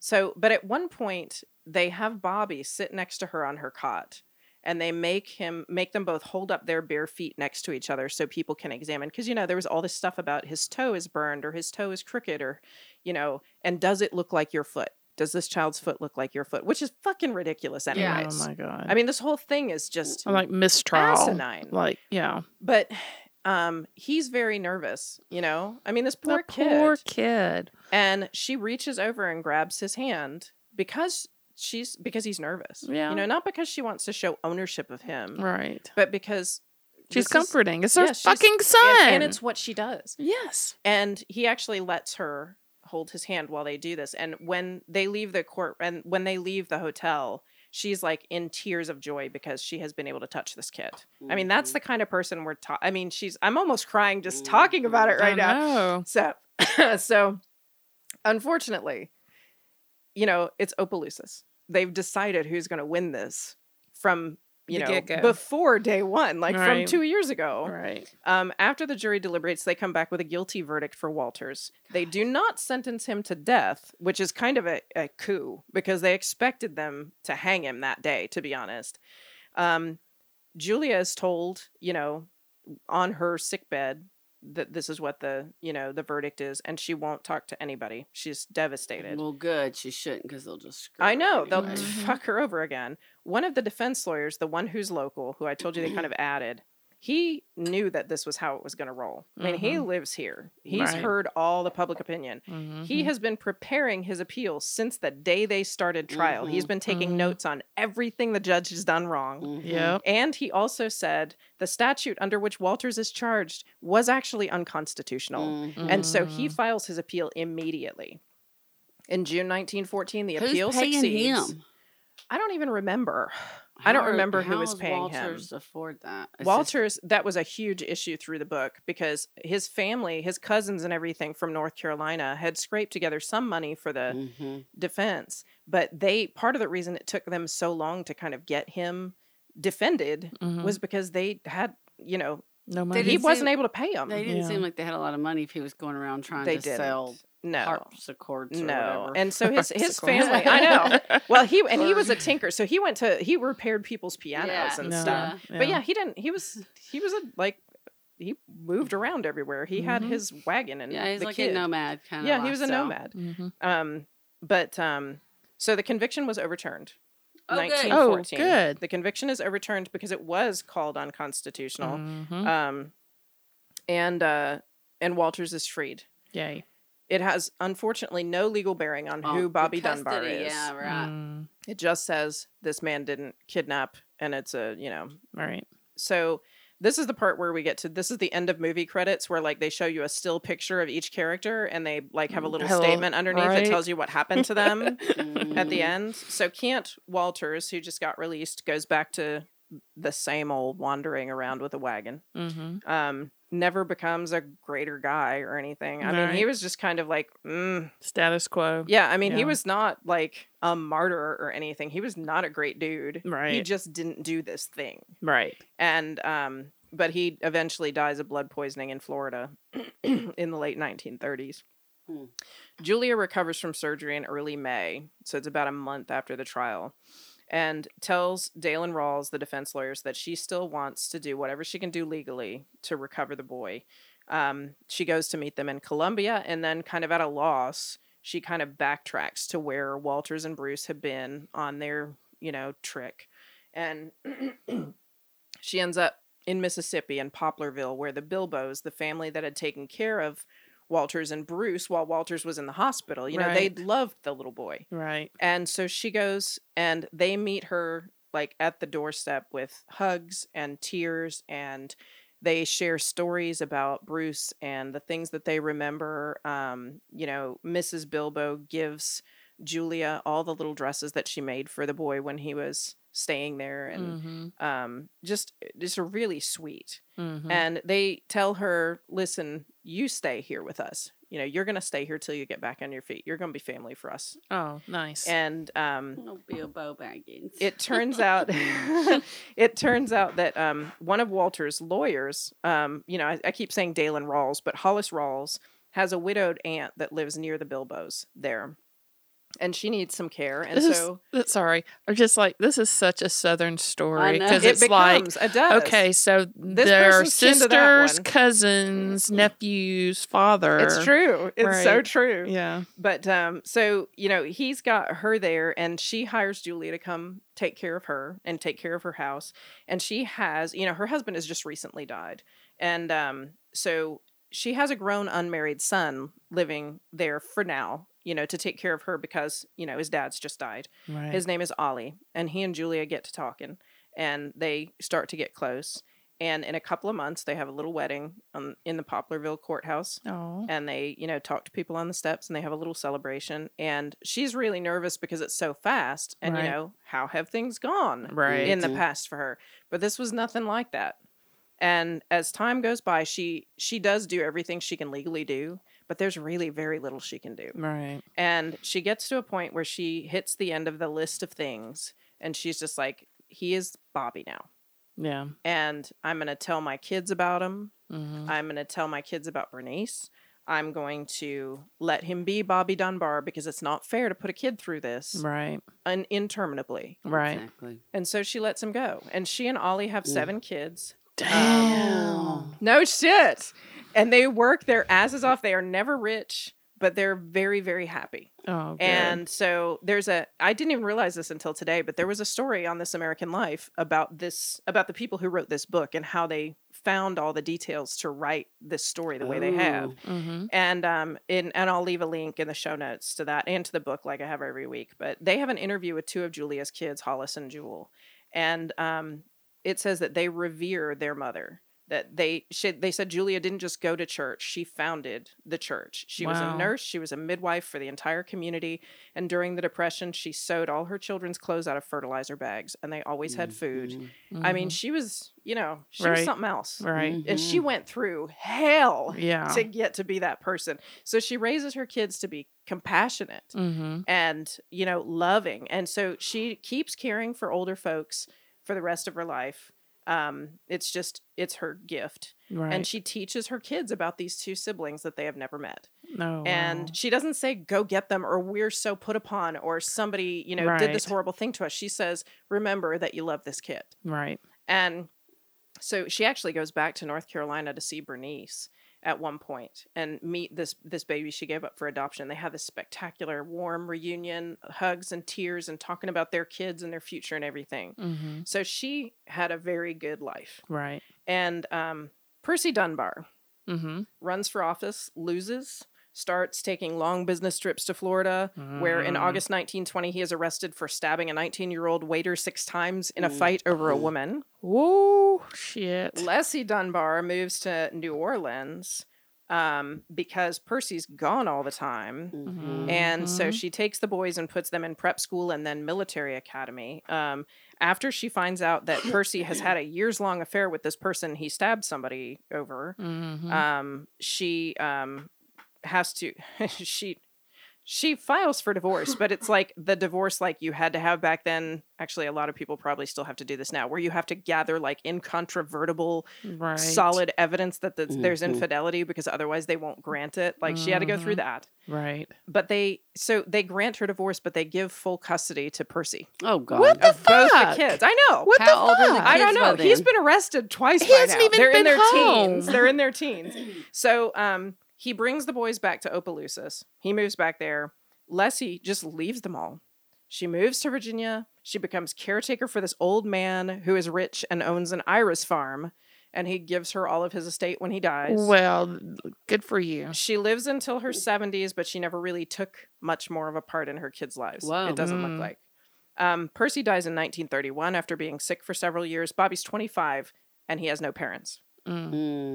So, but at one point, they have Bobby sit next to her on her cot and they make him make them both hold up their bare feet next to each other so people can examine because you know there was all this stuff about his toe is burned or his toe is crooked or you know and does it look like your foot does this child's foot look like your foot which is fucking ridiculous Yeah. anyways Oh my god. i mean this whole thing is just I'm like mistrial. asinine. Like, yeah. but um he's very nervous you know i mean this poor the kid poor kid. and she reaches over and grabs his hand because she's because he's nervous Yeah. you know not because she wants to show ownership of him Right. but because She's this is- comforting. It's her yeah, she's- fucking son. and, and it's what she does yes. and he actually lets her hold his hand while they do this and when they leave the court and when they leave the hotel she's like in tears of joy because she has been able to touch this kid i mean that's Mhm. the kind of person we're ta- i mean she's i'm almost crying just talking about it I right now know. so so unfortunately you know it's opelousas they've decided who's going to win this from you The know get-go. before day one like from two years ago Right. um, after the jury deliberates, they come back with a guilty verdict for Walters. They do not sentence him to death, which is kind of a, a coup because they expected them to hang him that day, to be honest. Um, Julia is told, you know, on her sickbed that this is what the, you know, the verdict is, and she won't talk to anybody. She's devastated. Well, good. She shouldn't because they'll just. Screw I her know they'll. Mhm. fuck her over again. One of the defense lawyers, the one who's local, who I told you they kind of added, he knew that this was how it was going to roll. I mean, he lives here. He's Right. heard all the public opinion. He Mhm. has been preparing his appeal since the day they started trial. He's Mhm. been taking Mhm. notes on everything the judge has done wrong. Mhm. Yep. And he also said the statute under which Walters is charged was actually unconstitutional. And so he Mhm. files his appeal immediately. In June 1914, the Who's appeal paying succeeds. him? I don't even remember. I don't How- remember who was does paying Walters him. Walters afford that? It's just- Walters, that was a huge issue through the book because his family, his cousins, and everything from North Carolina had scraped together some money for the Mhm. defense. But they, part of the reason it took them so long to kind of get him defended Mhm. was because they had, you know, no money. he wasn't seem- able to pay them. They didn't Yeah. seem like they had a lot of money if he was going around trying They to didn't. sell no. harpsichords or No, whatever. and so his his family. I know. Well, he and he was a tinker, so he went to he repaired people's pianos Yeah. and No, stuff. Yeah. But yeah, he didn't. He was he was a like he moved around everywhere. He had Mhm. his wagon and yeah, he's the like kid. a nomad kind of. yeah, he was a nomad. Mhm. Um, but um, so the conviction was overturned. Oh, good. 1914. Oh, good. The conviction is overturned because it was called unconstitutional. Mhm. Um, and uh, and Walters is freed. Yay. It has unfortunately no legal bearing on Oh, who Bobby Dunbar is. Yeah, right. Mm, It just says this man didn't kidnap, and it's a you know. right. So this is the part where we get to this is the end of movie credits where like they show you a still picture of each character and they like have a little Hello, statement underneath right. that tells you what happened to them at the end. So Cant Walters, who just got released, goes back to the same old wandering around with a wagon. Mm-hmm. Um, never becomes a greater guy or anything. I mean, he was just kind of like, mm. Status quo. yeah. I mean, he was not like a martyr or anything. He was not a great dude. Right. He just didn't do this thing Right. and um but he eventually dies of blood poisoning in Florida in the late 1930s. Hmm. Julia recovers from surgery in early May, so it's about a month after the trial, and tells Dale and Rawls, the defense lawyers, that she still wants to do whatever she can do legally to recover the boy. Um, she goes to meet them in Columbia, and then, kind of at a loss, she kind of backtracks to where Walters and Bruce have been on their, you know, trick, and she ends up in Mississippi in Poplarville, where the Bilbos, the family that had taken care of Walters and Bruce while Walters was in the hospital, you know, Right. they loved the little boy. Right. And so she goes and they meet her like at the doorstep with hugs and tears and they share stories about Bruce and the things that they remember. Um, you know, Mrs. Bilbo gives Julia all the little dresses that she made for the boy when he was staying there and Mm-hmm. um just just really sweet Mm-hmm. and they tell her listen you stay here with us you know you're gonna stay here till you get back on your feet you're gonna be family for us oh, nice. and um Oh, Bilbo Baggins. it turns out it turns out that um one of walter's lawyers um you know i, I keep saying Dale and Rawls but hollis rawls has a widowed aunt that lives near the bilbos there and she needs some care and this so is, sorry, I'm just like this is such a southern story because it it's like it okay, so This their person's kin to that sisters, cousins, nephews, father. it's true it's so true Yeah. But um, so you know, he's got her there, and she hires Julia to come take care of her and take care of her house. And she has, you know, her husband has just recently died, and um, so she has a grown unmarried son living there for now. You know, to take care of her because you know his dad's just died. Right. His name is Ollie, and he and Julia get to talking, and they start to get close. And in a couple of months, they have a little wedding um, in the Poplarville courthouse oh. and they you know talk to people on the steps and they have a little celebration and she's really nervous because it's so fast and Right. you know how have things gone Right. in the past for her but this was nothing like that and as time goes by she she does do everything she can legally do but there's really very little she can do Right. and she gets to a point where she hits the end of the list of things and she's just like he is bobby now Yeah. and i'm going to tell my kids about him Mm-hmm. I'm going to tell my kids about Bernice. I'm going to let him be Bobby Dunbar because it's not fair to put a kid through this Right. un- interminably. Right. Exactly. And so she lets him go. And she and Ollie have seven kids. Damn. No shit. And they work their asses off. They are never rich, but they're very, very happy. Oh, good. And so there's a I didn't even realize this until today, but there was a story on This American Life about this about the people who wrote this book and how they found all the details to write this story the way they have. Oh. mm-hmm. And um in and I'll leave a link in the show notes to that and to the book like I have every week. But they have an interview with two of Julia's kids, Hollis and Jewel. And um it says that they revere their mother. That they she, they said Julia didn't just go to church; she founded the church. She was a nurse. She was a midwife for the entire community. And during the depression, she sewed all her children's clothes out of fertilizer bags, and they always had food. Mhm. I mean, she was, you know, she was something else. Mm-hmm. Right. And she Mhm. went through hell Yeah. to get to be that person. So she raises her kids to be compassionate Mm-hmm. and, you know, loving. And so she keeps caring for older folks for the rest of her life. Um, it's just it's her gift. Right. And she teaches her kids about these two siblings that they have never met. no. And wow. she doesn't say go get them or we're so put upon or somebody, you know, did this horrible thing to us. She says, "Remember that you love this kid." Right. And so she actually goes back to North Carolina to see Bernice at one point and meet this this baby she gave up for adoption. They have this spectacular warm reunion, hugs and tears and talking about their kids and their future and everything. Mm-hmm. So she had a very good life. Right. And um, Percy Dunbar Mm-hmm. runs for office, loses, starts taking long business trips to Florida, where in Mm. August 1920 he is arrested for stabbing a 19 year old waiter six times in a fight over a woman. Whoa, shit. Leslie Dunbar moves to New Orleans um, because Percy's gone all the time. Mhm. And so Mhm. she takes the boys and puts them in prep school and then military academy. Um, after she finds out that Percy has had a years long affair with this person he stabbed somebody over, Mhm. um, she um, has to she she files for divorce, but it's like the divorce like you had to have back then. Actually, a lot of people probably still have to do this now, where you have to gather like incontrovertible, right. solid evidence that the, there's Mhm. infidelity because otherwise they won't grant it. Like she had to go through Mhm. that Right. but they so they grant her divorce, but they give full custody to Percy Oh God. What the of both the kids. I know. What How the old are the fuck? I don't know. by He's then? been arrested twice. He by hasn't now. even They're in been their home. teens. They're in their teens. So um, he brings the boys back to Opelousas. He moves back there. Leslie just leaves them all. She moves to Virginia. She becomes caretaker for this old man who is rich and owns an iris farm, and he gives her all of his estate when he dies. Well, good for you. She lives until her 70s, but she never really took much more of a part in her kids' lives. Wow. It doesn't Mm. look like. Um, Percy dies in 1931 after being sick for several years. Bobby's 25 and he has no parents. Mm.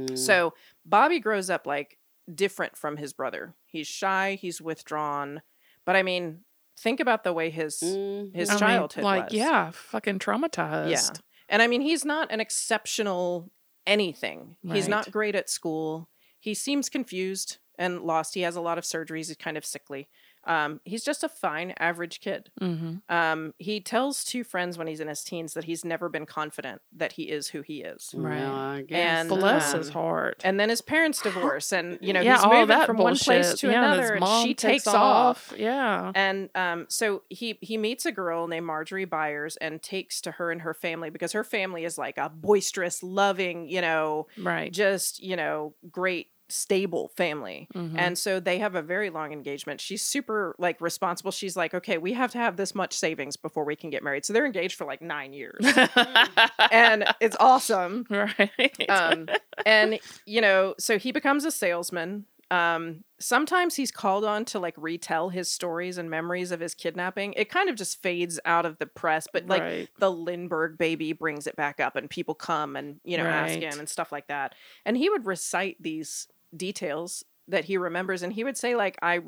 Mm. So Bobby grows up like different from his brother. He's shy, he's withdrawn. But I mean, think about the way his Mhm. his I mean, childhood like, was. yeah, fucking traumatized. Yeah. And I mean, he's not an exceptional anything. He's not great at school. He seems confused and lost. He has a lot of surgeries. He's kind of sickly. Um, he's just a fine, average kid. Mm-hmm. Um, he tells two friends when he's in his teens that he's never been confident that he is who he is. Right. Well, And, Bless um, his heart. And then his parents divorce, and you know yeah, he's all moving that from bullshit. one place to yeah, another, and mom she takes off. Yeah. And um, so he he meets a girl named Marjorie Byers and takes to her and her family because her family is like a boisterous, loving, you know, Right. just you know, great, stable family. Mhm. And so they have a very long engagement. She's super like responsible. She's like, okay, we have to have this much savings before we can get married. So they're engaged for like nine years, and it's awesome. right. Um, and you know, so he becomes a salesman. Um, sometimes he's called on to like retell his stories and memories of his kidnapping. It kind of just fades out of the press, but like right. the Lindbergh baby brings it back up, and people come and you know ask him and stuff like that. And he would recite these details that he remembers, and he would say like, "I."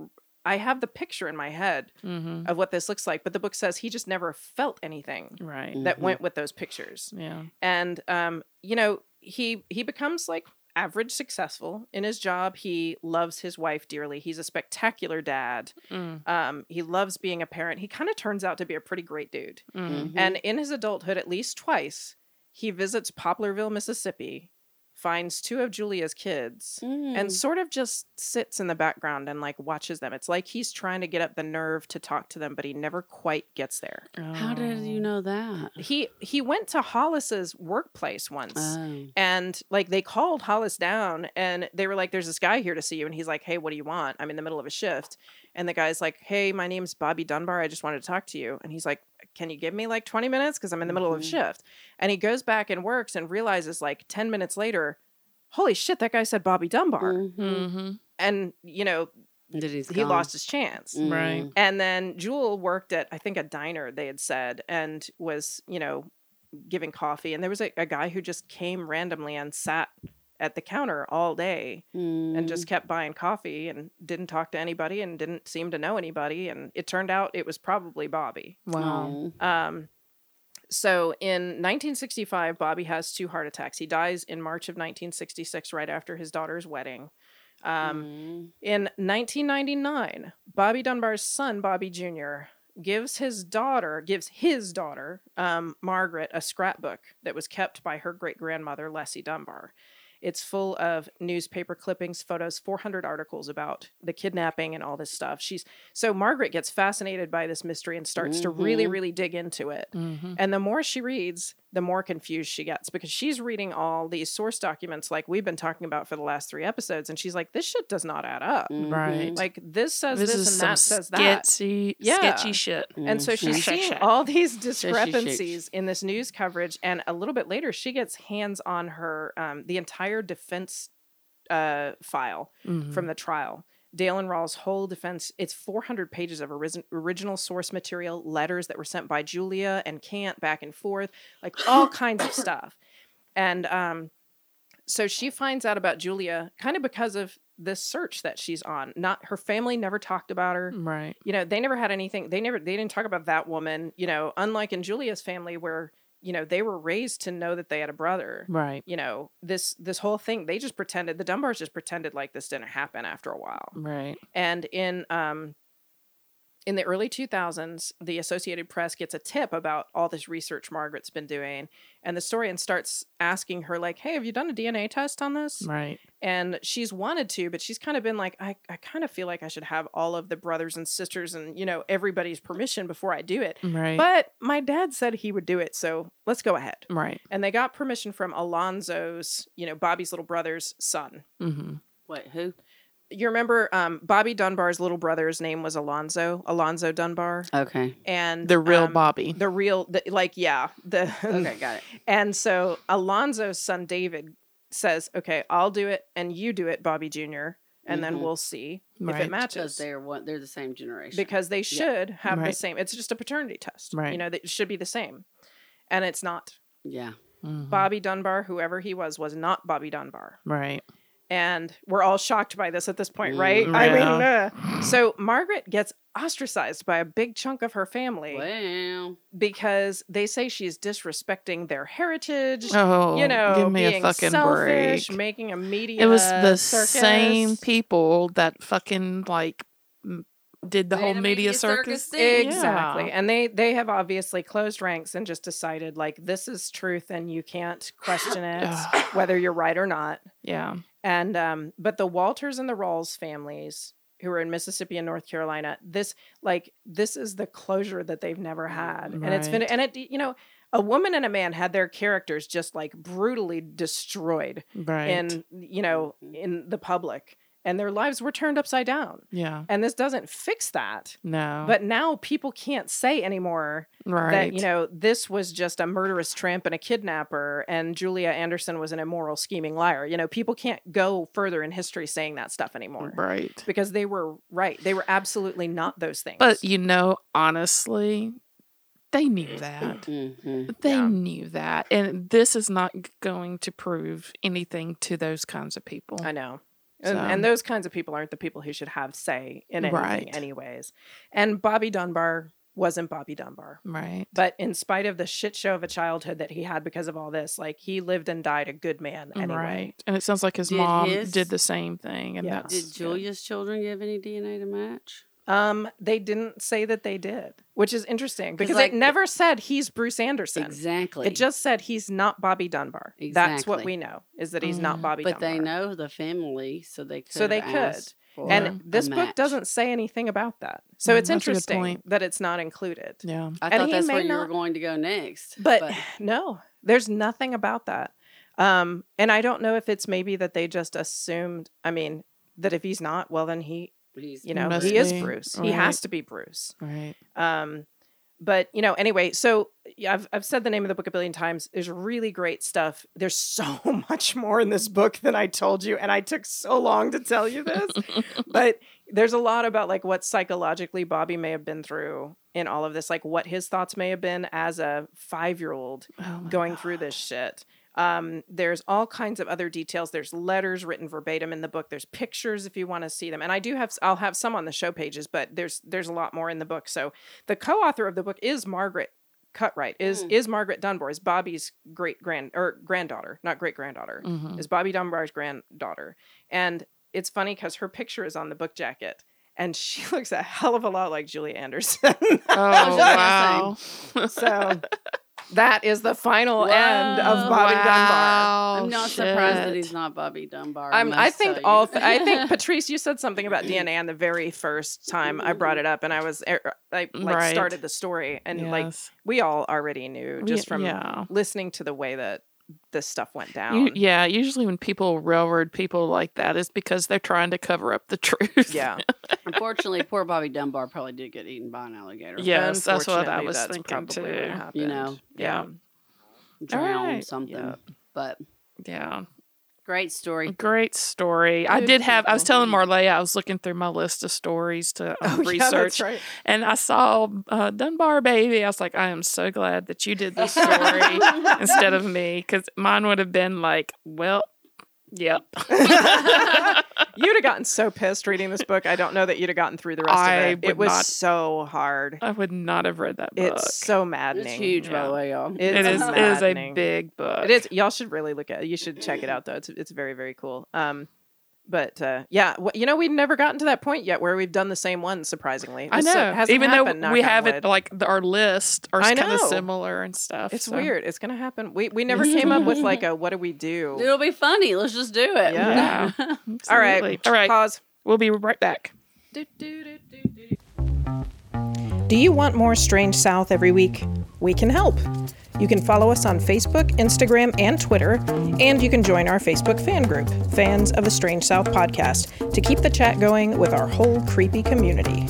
I have the picture in my head Mm-hmm. of what this looks like, but the book says he just never felt anything Right. that Mhm. went with those pictures Yeah. and um you know he he becomes like average successful in his job he loves his wife dearly he's a spectacular dad Mm. um he loves being a parent he kind of turns out to be a pretty great dude Mm. Mhm. and in his adulthood at least twice he visits poplarville mississippi finds two of julia's kids Mm. and sort of just sits in the background and like watches them it's like he's trying to get up the nerve to talk to them but he never quite gets there How did you Oh. know that? he he went to hollis's workplace once Oh. and like they called Hollis down and they were like, There's this guy here to see you. And he's like, Hey, what do you want? I'm in the middle of a shift. And the guy's like, Hey, my name's Bobby Dunbar. I just wanted to talk to you. And he's like, Can you give me like 20 minutes? Because I'm in the middle of a Mhm. shift. And he goes back and works and realizes like 10 minutes later, Holy shit, that guy said Bobby Dunbar. Mhm. Mm-hmm. And, you know, Did he? he lost his chance. Right. Mm. And then Jewel worked at, I think, a diner, they had said, and was, you know, giving coffee. And there was a, a guy who just came randomly and sat at the counter all day and Mm. just kept buying coffee and didn't talk to anybody and didn't seem to know anybody. And it turned out it was probably Bobby. Wow. Um, so in 1965, Bobby has two heart attacks. He dies in March of 1966, right after his daughter's wedding. Um, Mm. in 1999, Bobby Dunbar's son, Bobby Jr., gives his daughter, gives his daughter, um, Margaret, a scrapbook that was kept by her great grandmother, Leslie Dunbar. It's full of newspaper clippings, photos, 400 articles about the kidnapping and all this stuff. She's so Margaret gets fascinated by this mystery and starts to really, Mhm. really dig into it. Mm-hmm. And the more she reads, the more confused she gets because she's reading all these source documents like we've been talking about for the last three episodes. And she's like, this shit does not add up. Mhm. Right. Like this says This, this, is and some that says that. sketchy, Yeah. sketchy shit. And so Mhm. she's seeing all these discrepancies in this news coverage. And a little bit later, she gets hands on her, um, the entire defense uh, file Mhm. from the trial Dale and Rawls' whole defense. It's 400 pages of origi- original source material, letters that were sent by Julia and Cant back and forth, like all kinds of stuff. And um, so she finds out about Julia kind of because of this search that she's on. Not her family never talked about her. Right. You know, they never had anything. They never. They didn't talk about that woman. You know, unlike in Julia's family where you know they were raised to know that they had a brother Right. you know this this whole thing they just pretended the dunbars just pretended like this didn't happen after a while Right. and in um in the early 2000s the associated press gets a tip about all this research margaret's been doing and the historian starts asking her like hey have you done a dna test on this Right. and she's wanted to but she's kind of been like I, I kind of feel like i should have all of the brothers and sisters and you know everybody's permission before i do it Right. but my dad said he would do it so let's go ahead right. and they got permission from Alonzo's, you know, Bobby's little brother's son. Mm-hmm. Wait, who? You remember um, Bobby Dunbar's little brother's name was Alonzo, Alonzo Dunbar, Okay. and The real um, Bobby. the real, the, like, yeah, the Okay, got it. And so Alonzo's son David says, "Okay, I'll do it, and you do it, Bobby Jr., and then Mhm. we'll see if Right. it Because matches." they're one, they're the same generation. Because they should have the same. It's just a paternity test, right? You know, they- it should be the same, and it's not. yeah. Mhm. Bobby Dunbar, whoever he was, was not Bobby Dunbar. Right. And we're all shocked by this at this point, right? I mean, uh, so Margaret gets ostracized by a big chunk of her family Well, because they say she's disrespecting their heritage. Oh, you know, give me being a fucking selfish, break. making a media. It was the circus. same people that fucking like did the Made whole media, media circus. circus thing. Exactly. Yeah. And they they have obviously closed ranks and just decided like this is truth and you can't question it whether you're right or not. Yeah. And um, but the Walters and the Rawls families who are in Mississippi and North Carolina, this like this is the closure that they've never had. And it's been and it you know, a woman and a man had their characters just like brutally destroyed Right. in you know, in the public. And their lives were turned upside down. yeah. And this doesn't fix that. No. But now people can't say anymore right. that you know this was just a murderous tramp and a kidnapper and Julia Anderson was an immoral scheming liar. You know, people can't go further in history saying that stuff anymore Right. because they were right. They were absolutely not those things. But you know, honestly, they knew that. mhm. They Yeah. knew that. And this is not going to prove anything to those kinds of people. I know. And, So- and those kinds of people aren't the people who should have say in anything, Right. anyways. And Bobby Dunbar wasn't Bobby Dunbar. Right. But in spite of the shit show of a childhood that he had because of all this, like he lived and died a good man anyway. Right. And it sounds like his Did mom his- did the same thing. And Yeah. that's Did good. Julia's children give any DNA to match? Um, they didn't say that they did, which is interesting because like, it never said he's Bruce Anderson. Exactly. It just said he's not Bobby Dunbar. Exactly. That's what we know is that he's not Mm. Bobby but Dunbar. they know the family, so they could. So they could. And this book doesn't say anything about that. So Mm, it's that's a good interesting that it's not included. Yeah. I and thought that's may where you were going to go next. But, no, there's nothing about that. Um, and I don't know if it's maybe that they just assumed, I mean, that if he's not, well, then he, he's you know, he is Bruce. He has to be Bruce. Right. Um, but you know, anyway, so yeah, I've I've said the name of the book a billion times. There's really great stuff. There's so much more in this book than I told you, and I took so long to tell you this. but there's a lot about like what psychologically Bobby may have been through in all of this, like what his thoughts may have been as a five year old Oh going through this shit. Um, there's all kinds of other details. There's letters written verbatim in the book. There's pictures if you want to see them. And I do have, I'll have some on the show pages, but there's there's a lot more in the book. So the co-author of the book is Margaret Cutright. Is Mm. is Margaret Dunbar? Is Bobby's great grand or granddaughter, not great granddaughter. Mhm. Is Bobby Dunbar's granddaughter? And it's funny because her picture is on the book jacket. And she looks a hell of a lot like Julia Anderson. Oh wow. so that is the final end of Wow. Bobby Dunbar. I'm not surprised that he's not Bobby Dunbar. Um, I think tell all. you. Th- I think Patrice, you said something about DNA on the very first time I brought it up, and I was er, I like Right. started the story, and like we all already knew just from yeah. listening to the way that this stuff went You- down. yeah, usually when people railroad people like that, it's because they're trying to cover up the truth. yeah. Unfortunately, poor Bobby Dunbar probably did get eaten by an alligator. Yes, that's what I was that's thinking probably what too. You know. yeah. drowned Alright. something. Yeah. But Yeah. Great story. Great story. I did have. I was telling Marleah I was looking through my list of stories to um, Oh, yeah, research, that's right. and I saw uh, Dunbar Baby. I was like, I am so glad that you did this story instead of me, because mine would have been like, well, yep. You'd have gotten so pissed reading this book. I don't know that you'd have gotten through the rest I of it. would It was not- so hard. I would not have read that book. It's so maddening. It's huge, by the way, y'all. It's it is. It is a big book. It is. Y'all should really look at it. You should check it out though. It's it's very very cool. Um, but uh, yeah, wh- you know we've never gotten to that point yet where we've done the same one. Surprisingly, I This, uh, know. hasn't Even happened, though knock we have wood. it like the, our list are kind of similar and stuff. It's so- weird. It's gonna happen. We we never came up with like a what do we do? It'll be funny. Let's just do it. Yeah. Yeah. All right. All right. Pause. We'll be right back. Do you want more Strange South every week? We can help. You can follow us on Facebook, Instagram, and Twitter, and you can join our Facebook fan group, Fans of the Strange South Podcast, to keep the chat going with our whole creepy community.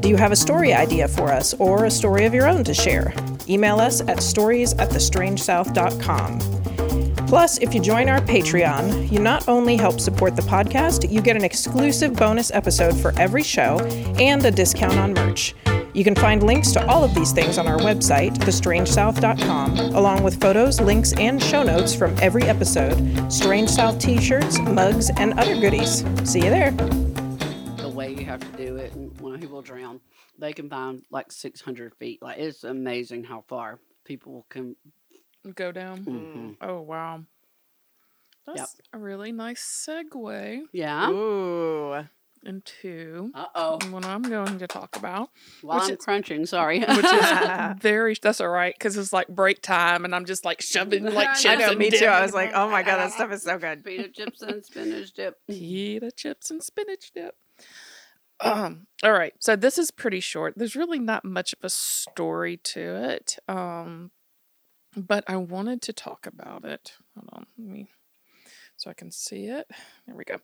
Do you have a story idea for us or a story of your own to share? Email us at stories at thestrangesouth.com. Plus, if you join our Patreon, you not only help support the podcast, you get an exclusive bonus episode for every show and a discount on merch. You can find links to all of these things on our website, thestrangesouth.com, along with photos, links, and show notes from every episode, Strange South t shirts, mugs, and other goodies. See you there. the way you have to do it and when people drown they can find like 600 feet like it's amazing how far people can Go down. Mhm. Oh wow. That's a really nice segue yeah Ooh. Into uh-oh what I'm going to talk about, while i'm is- crunching sorry which is very. That's all right because it's like break time, and I'm just like shoving like chips. I know. and Me too. I was like, oh my god, that stuff is so good. pita chips and spinach dip pita chips and spinach dip. Um, all right, so this is pretty short. There's really not much of a story to it. Um, but I wanted to talk about it. Hold on, let me so I can see it. There we go.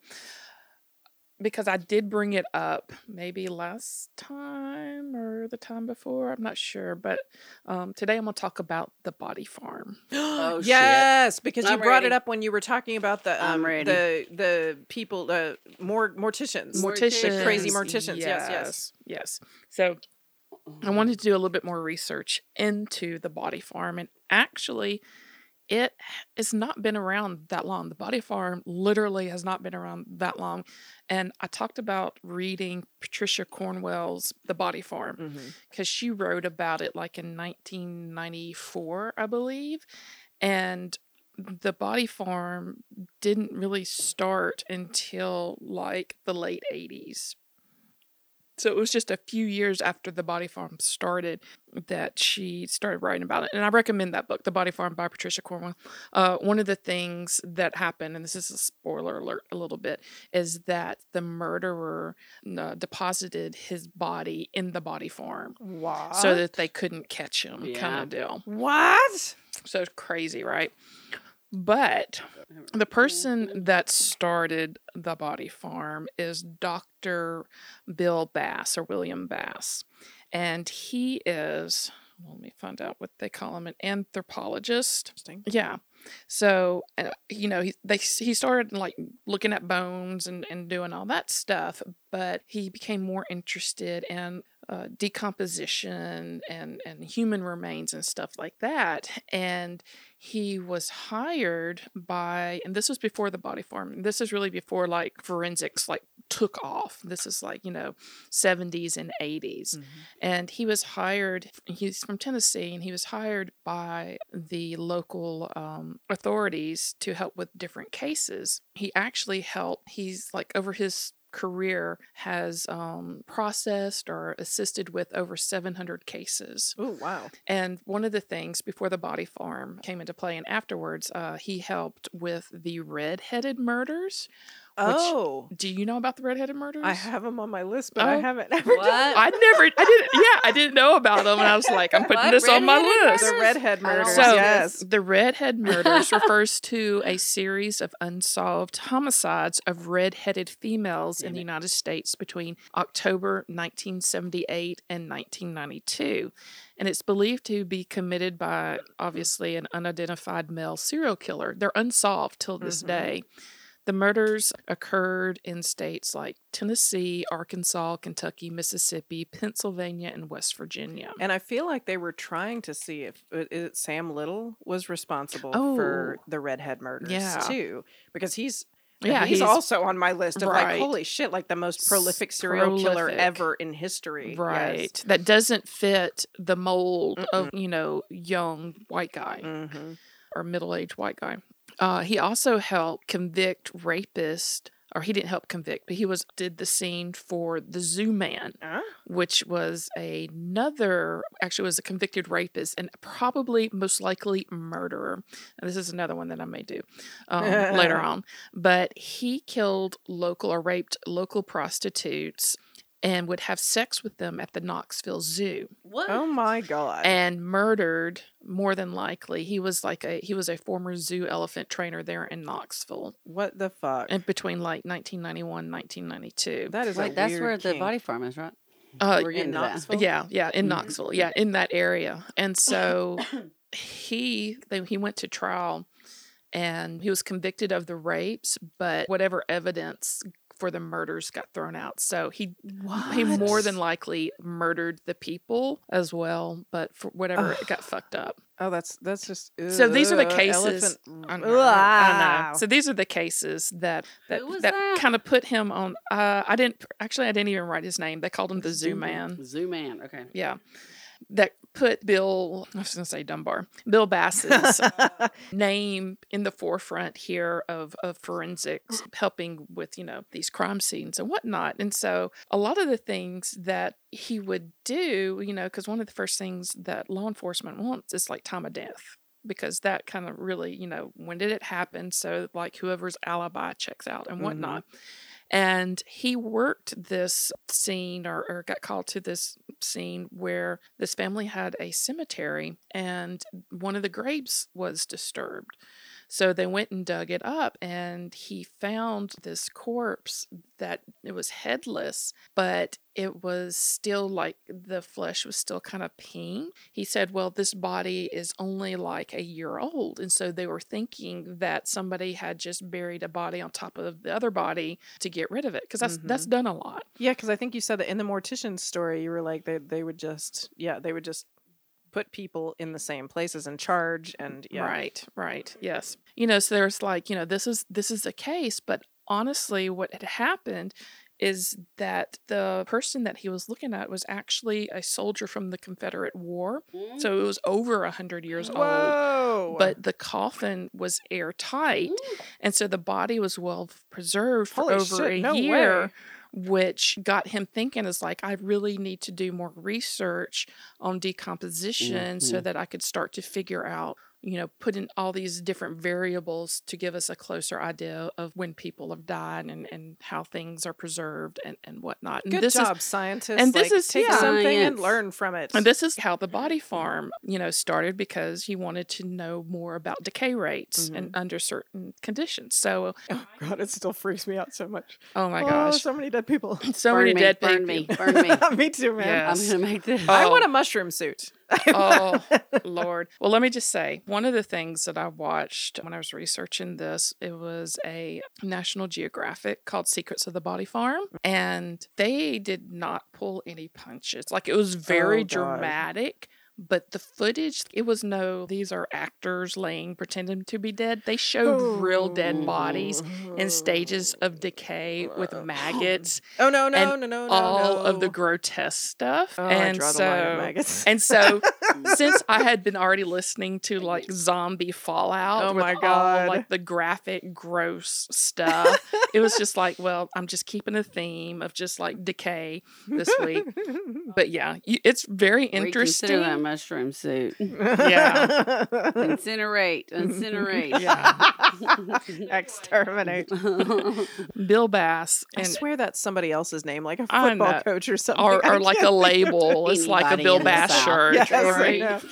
Because I did bring it up maybe last time or the time before. I'm not sure, but um, today I'm gonna talk about the Body Farm. Oh, shit. yes, because you I'm brought ready. it up when you were talking about the um, the the people the more morticians. Morticians. Crazy morticians, yes, yes. Yes. Yes. So I wanted to do a little bit more research into the body farm. And actually, it has not been around that long. The body farm literally has not been around that long. And I talked about reading Patricia Cornwell's The Body Farm mm-hmm. because she wrote about it like in 1994, I believe. And the body farm didn't really start until like the late 80s. So it was just a few years after the body farm started that she started writing about it. And I recommend that book, The Body Farm by Patricia Cornwell. Uh, one of the things that happened, and this is a spoiler alert a little bit, is that the murderer uh, deposited his body in the body farm What? so that they couldn't catch him, kind Yeah. of deal. what? So it's crazy, right? But the person that started the body farm is Dr. Bill Bass or William Bass. And he is, well, let me find out what they call him, an anthropologist. Interesting. Yeah. So, uh, you know, he they he started like looking at bones and, and doing all that stuff, but he became more interested in uh, decomposition and and human remains and stuff like that. And he was hired by, and this was before the body farm. This is really before like forensics like took off. This is like you know, seventies and 80s and he was hired he's from tennessee and he was hired by the local um, authorities to help with different cases he actually helped he's like over his career has um, processed or assisted with over 700 cases Oh wow. and one of the things before the body farm came into play and afterwards, uh, he helped with the red-headed murders, Oh, Do you know about the redheaded murders? I have them on my list, but I Oh. haven't ever done What? I never, I didn't, yeah, I didn't know about them, and I was like, I'm putting What? this on my Redheaded list. the murders? redhead murders. So- yes. The redhead murders refers to a series of unsolved homicides of red-headed females in the United States between October 1978 and 1992. And it's believed to be committed by obviously an unidentified male serial killer. They're unsolved till this Mhm. day. The murders occurred in states like Tennessee, Arkansas, Kentucky, Mississippi, Pennsylvania, and West Virginia. And I feel like they were trying to see if uh, it Sam Little was responsible for Oh. the redhead murders Yeah. too, because he's Yeah, he's, he's- also on my list of Right. like holy shit, like the most prolific serial killer ever in history. Yes. Right. That doesn't fit the mold of, you know, young white guy Mm-hmm. or middle aged white guy. Uh, he also helped convict rapist, or he didn't help convict, but he was did the scene for the Zoo Man, Huh? which was another actually was a convicted rapist and probably most likely murderer. And this is another one that I may do um, later on. But he killed local or raped local prostitutes and would have sex with them at the Knoxville Zoo What? Oh my god. and murdered more than likely he was like a he was a former zoo elephant trainer there in knoxville what the fuck? and between like 1991 1992 that is a Wait, that's weird where the body farm is, right? uh, We're getting in to that. Knoxville. yeah yeah in Mhm. knoxville yeah in that area and so he they, he went to trial and he was convicted of the rapes but whatever evidence for the murders got thrown out so he he more than likely murdered the people as well but for whatever it got fucked up Oh, that's that's just. So these are the cases- I know, I know. So these are the cases that that, that, that? kind of put him on. Uh, I didn't actually. I didn't even write his name. They called him the Zoo Man. Zoo man. Okay. Yeah, that put Bill. I was going to say Dunbar. Bill Bass's name in the forefront here of of forensics, helping with you know these crime scenes and whatnot. And so a lot of the things that he would do, you know, because one of the first things that law enforcement wants is like time of death because that kind of really, you know, when did it happen? So, like, whoever's alibi checks out and Mhm. whatnot. And he worked this scene or, or got called to this scene where this family had a cemetery and one of the graves was disturbed. So they went and dug it up and he found this corpse that it was headless, but it was still like the flesh was still kind of pink. He said, Well, this body is only like a year old. And so they were thinking that somebody had just buried a body on top of the other body to get rid of it. Because that's that's mm-hmm. done a lot. Yeah, because I think you said that in the mortician's story, you were like they they would just yeah they would just put people in the same places and charge and yeah Right, right. Yes. You know, so there's like, you know, this is this is a case, but honestly what had happened is that the person that he was looking at was actually a soldier from the Confederate War. So it was over a hundred years old. But the coffin was airtight, and so the body was well preserved for Holy over shit, a no year, way. Which got him thinking is like, I really need to do more research on decomposition so Mhm. that I could start to figure out, you know, put in all these different variables to give us a closer idea of when people have died and, and how things are preserved and, and whatnot. And good this is job, scientists. and this Like, is- take yeah. something and learn from it. and this is how the body mm-hmm. farm, you know, started because he wanted to know more about decay rates and mm-hmm. under certain conditions. So, oh god, it still freaks me out so much. oh my oh, gosh, so many dead people. so burn many me, dead burn me, people. burn me. me too, man. Yeah. I'm gonna make this. I Oh. want a mushroom suit. oh lord. Well let me just say one of the things that i watched when i was researching this it was a national geographic called secrets of the body farm and they did not pull any punches. Like it was very Oh, dramatic but the footage it was no these are actors laying pretending to be dead they showed real dead bodies in stages oh. of decay with uh, maggots Oh no, no, no, no, no, all of the grotesque stuff Oh, I and draw the so and so since I had been already listening to like zombie Fallout, Oh with my all, God. like the graphic, gross stuff, it was just like, well, I'm just keeping a theme of just like decay this week. But yeah, it's very interesting. That mushroom suit. Yeah. Incinerate. Incinerate. Yeah. Exterminate. Bill Bass I and swear that's somebody else's name, like a football coach or something. or, or like a label. It's like a Bill Bass shirt. Yes, right?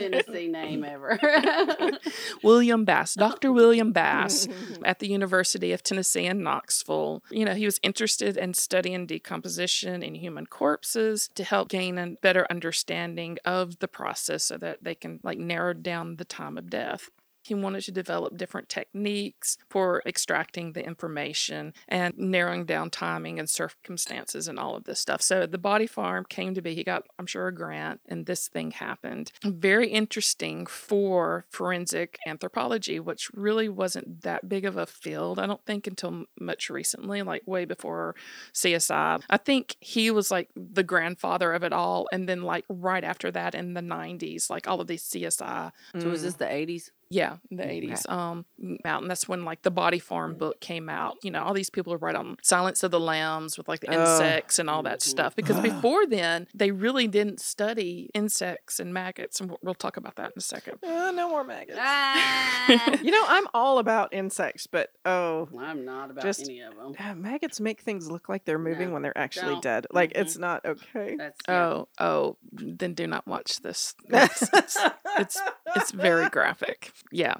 Tennessee name ever. William Bass, Dr. William Bass at the University of Tennessee in Knoxville. You know, he was interested in studying decomposition in human corpses to help gain a better understanding of the process so that they can like narrow down the time of death. He wanted to develop different techniques for extracting the information and narrowing down timing and circumstances and all of this stuff. So the body farm came to be. He got, I'm sure, a grant, and this thing happened. Very interesting for forensic anthropology, which really wasn't that big of a field, I don't think, until much recently, like way before CSI. I think he was like the grandfather of it all. And then, like, right after that in the 90s, like all of these CSI so was this mm. the 80s? Yeah, the eighties. Um, out, and that's when like the Body Farm book came out. You know, all these people are right on Silence of the Lambs with like the Oh. insects and all that stuff. Because before then, they really didn't study insects and maggots, and we'll, we'll talk about that in a second. Uh, no more maggots. Ah. You know, I'm all about insects, but oh, I'm not about Just- any of them. yeah, maggots make things look like they're moving No, when they're actually don't. dead. Like Mhm. it's not okay. That's yeah. Oh, oh, then do not watch this. It's it's, it's, it's very graphic. Yeah,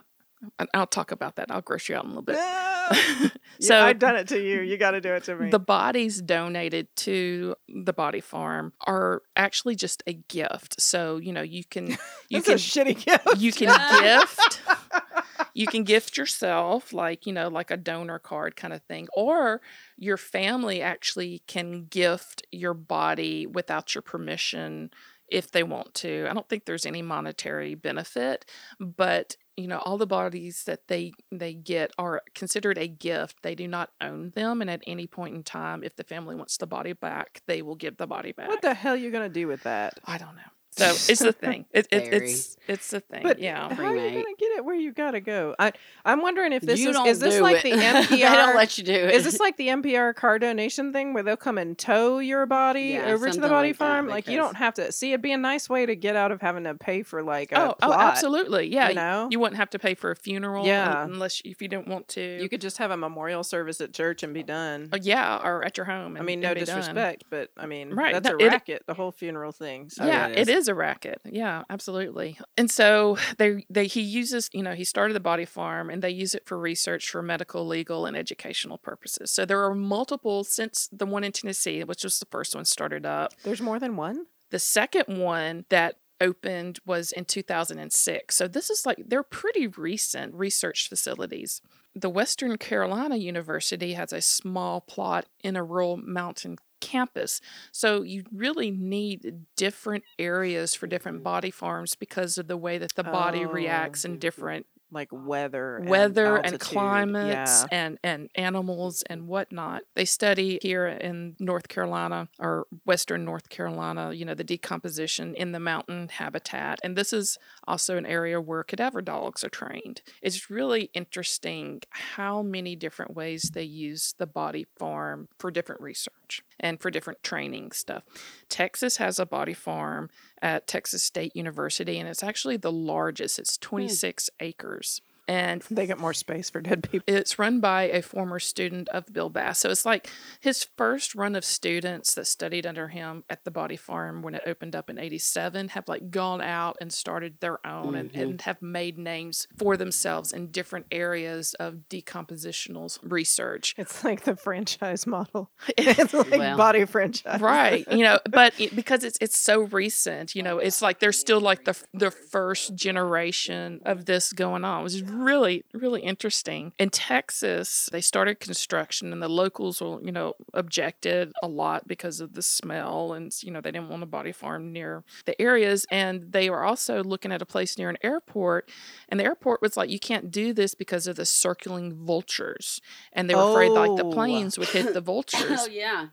I'll talk about that. I'll gross you out in a little bit. so So- I've done it to you. You got to do it to me. The bodies donated to the body farm are actually just a gift. So, you know, you can you can shitty gift. you can gift you can gift yourself like, you know, like a donor card kind of thing or your family actually can gift your body without your permission if they want to. I don't think there's any monetary benefit, but you know all the bodies that they they get are considered a gift. They do not own them and at any point in time if the family wants the body back they will give the body back. What the hell are you gonna do with that? i don't know so it's a thing it, it, it's it's a thing But yeah how are you gonna get it where you gotta go? I I'm wondering if this you is is this like it. the they don't let you do it. is this like the NPR car donation thing where they'll come and tow your body Yeah, over to the body like that, farm? Like you don't have to see. It'd be a nice way to get out of having to pay for like a oh, oh absolutely yeah you know? you wouldn't have to pay for a funeral Yeah. unless if you don't want to You could just have a memorial service at church and be done. Uh, yeah or at your home I and- mean, and no be done. disrespect, but I mean, Right, that's a it- racket. the whole funeral thing. So. yeah, it it is. Is a racket. Yeah, absolutely. And so they they he uses, you know, he started the body farm and they use it for research for medical, legal, and educational purposes. So there are multiple since the one in Tennessee, which was the first one started up. There's more than one. The second one that opened was in 2006. So this is like they're pretty recent research facilities. The Western Carolina University has a small plot in a rural mountain campus. So you really need different areas for different body farms because of the way that the body Oh. reacts in different Like weather, weather and altitude. climates Yeah. and and animals and whatnot. They study here in North Carolina or Western North Carolina, you know, the decomposition in the mountain habitat, and this is also an area where cadaver dogs are trained. It's really interesting how many different ways they use the body farm for different research and for different training stuff. Texas has a body farm at Texas State University, and it's actually the largest. It's hmm. 26 acres. And They get more space for dead people. it's run by a former student of Bill Bass. So it's like his first run of students that studied under him at the body farm when it opened up in 87 have like gone out and started their own and, mm-hmm. and have made names for themselves in different areas of decompositional research. It's like the franchise model. It's like Well. body franchise. right you know but it, because it's it's so recent you know it's like there's still like the the first generation of this going on which is really really interesting in texas they started construction and the locals were, you know objected a lot because of the smell and you know they didn't want a body farm near the areas and they were also looking at a place near an airport and the airport was like you can't do this because of the circling vultures and they were afraid like the Oh. planes would hit the vultures oh yeah.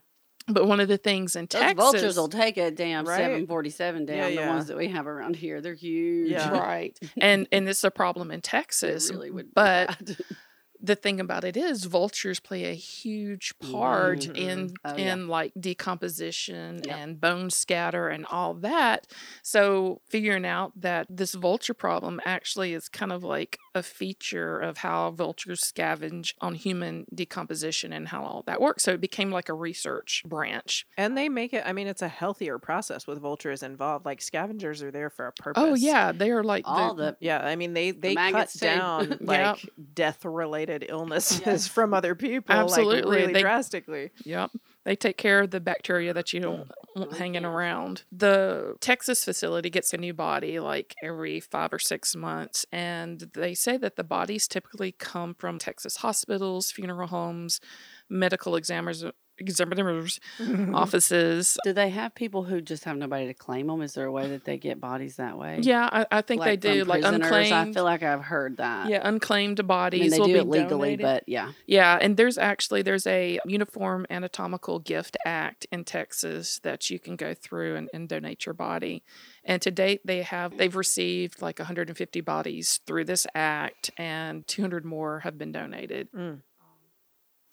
But one of the things in Those Texas, vultures will take a damn Right? 747 down. Yeah, The ones that we have around here, they're huge. Yeah. right, and and it's a problem in They Texas. really would. but bad. the thing about it is vultures play a huge part Mhm. in Oh, yeah. in like decomposition Yep. and bone scatter and all that so figuring out that this vulture problem actually is kind of like a feature of how vultures scavenge on human decomposition and how all that works so it became like a research branch And they make it. I mean, it's a healthier process with vultures involved. Like scavengers are there for a oh, purpose. oh yeah they are like all the, the Yeah, I mean they they cut maggots, too. down Yep. like death related illnesses from other people Absolutely, like really they- drastically. Yep. They take care of the bacteria that you don't want oh, hanging around. The Texas facility gets a new body like every five or six months. And they say that the bodies typically come from Texas hospitals, funeral homes, medical examiners, examiners offices. Do they have people who just have nobody to claim them? Is there a way that they get bodies that way? Yeah, I, I think Like they do. Like unclaimed. I feel like I've heard that. yeah, unclaimed I bodies mean, they will do be it legally, donated. but yeah. Yeah, and there's actually there's a Uniform Anatomical Gift Act in Texas that you can go through and, and donate your body. And to date, they have they've received like 150 bodies through this act, and 200 more have been donated. Mm.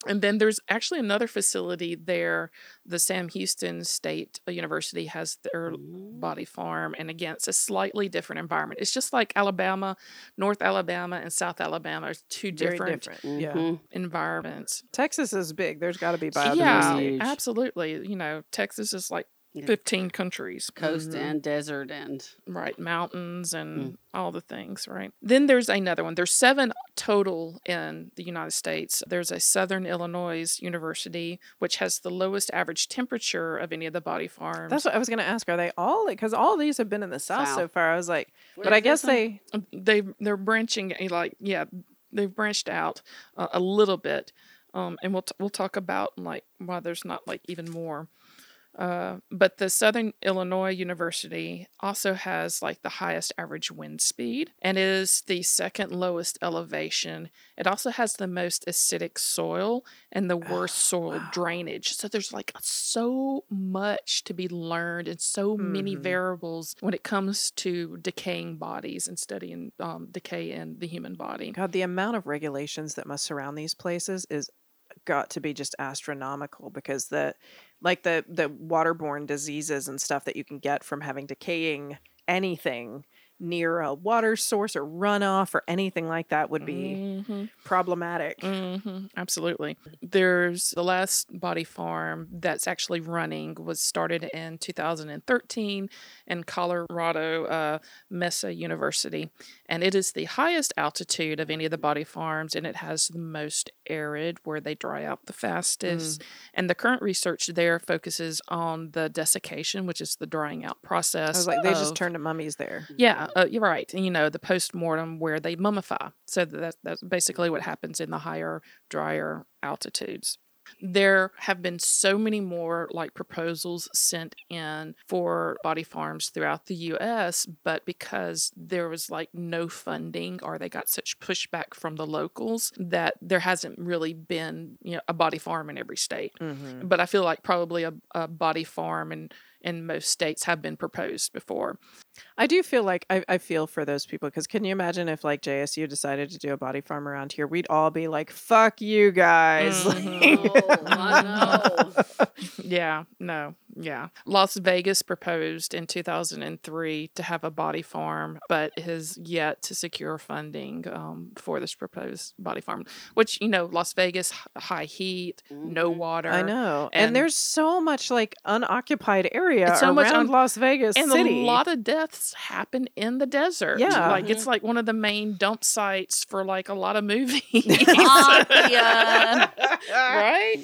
And then there's actually another facility there. The Sam Houston State University has their body farm, and again, it's a slightly different environment. It's just like Alabama, North Alabama, and South Alabama are two Very different different. Yeah. Mhm. environments. Texas is big. There's got to be Yeah, biodiversity. huge. absolutely. You know, Texas is like Yeah. 15 countries, Coast Mhm. and desert and right? Mountains and Mm. all the things, right? Then there's another one. There's seven total in the United States. There's a Southern Illinois University, which has the lowest average temperature of any of the body farms. That's what I was going to ask. Are they all because all these have been in the south, so far? I was like, Where but I guess this one? they Um, they they're branching eh, like yeah they've branched out uh, a little bit um, and we'll t- we'll talk about like why there's not like even more uh, but the Southern Illinois University also has like the highest average wind speed and is the second lowest elevation. It also has the most acidic soil and the worst soil drainage. So there's like so much to be learned and so many Mhm. variables when it comes to decaying bodies and studying um, decay in the human body. God, the amount of regulations that must surround these places is got to be just astronomical because the like the the waterborne diseases and stuff that you can get from having decaying anything near a water source or runoff or anything like that would be Mhm. problematic. hmm absolutely. There's the last body farm that's actually running was started in 2013 in Colorado uh, Mesa University, and it is the highest altitude of any of the body farms, and it has the most arid where they dry out the fastest. And the current research there focuses on the desiccation, which is the drying out process. I was like, they just of- turned to mummies there. yeah, uh, you're right. And, you know, the post mortem where they mummify. So that, that's basically what happens in the higher, drier altitudes. There have been so many more like proposals sent in for body farms throughout the US, but because there was like no funding or they got such pushback from the locals that there hasn't really been, you know, a body farm in every state. Mm-hmm. But I feel like probably a, a body farm in, in most states have been proposed before. I do feel like I, I feel for those people because can you imagine if like JSU decided to do a body farm around here? We'd all be like, "Fuck you guys!" Mhm. Oh. Yeah, no, yeah. Las Vegas proposed in 2003 to have a body farm, but has yet to secure funding um, for this proposed body farm. Which you know, Las Vegas, high heat, no Mhm. water. I know, and, and- there's so much like unoccupied area so around much un- Las Vegas and City. a lot of deaths happen in the desert. Yeah. like it's like one of the main dump sites for like a lot of movies. Naupia. right?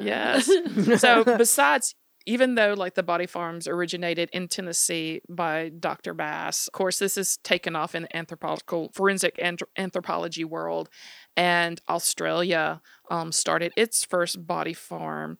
Yes. so besides even though like the body farms originated in Tennessee by Dr. Bass, of course this is taken off in the anthropological forensic anthrop- anthropology world, and Australia um, started its first body farm.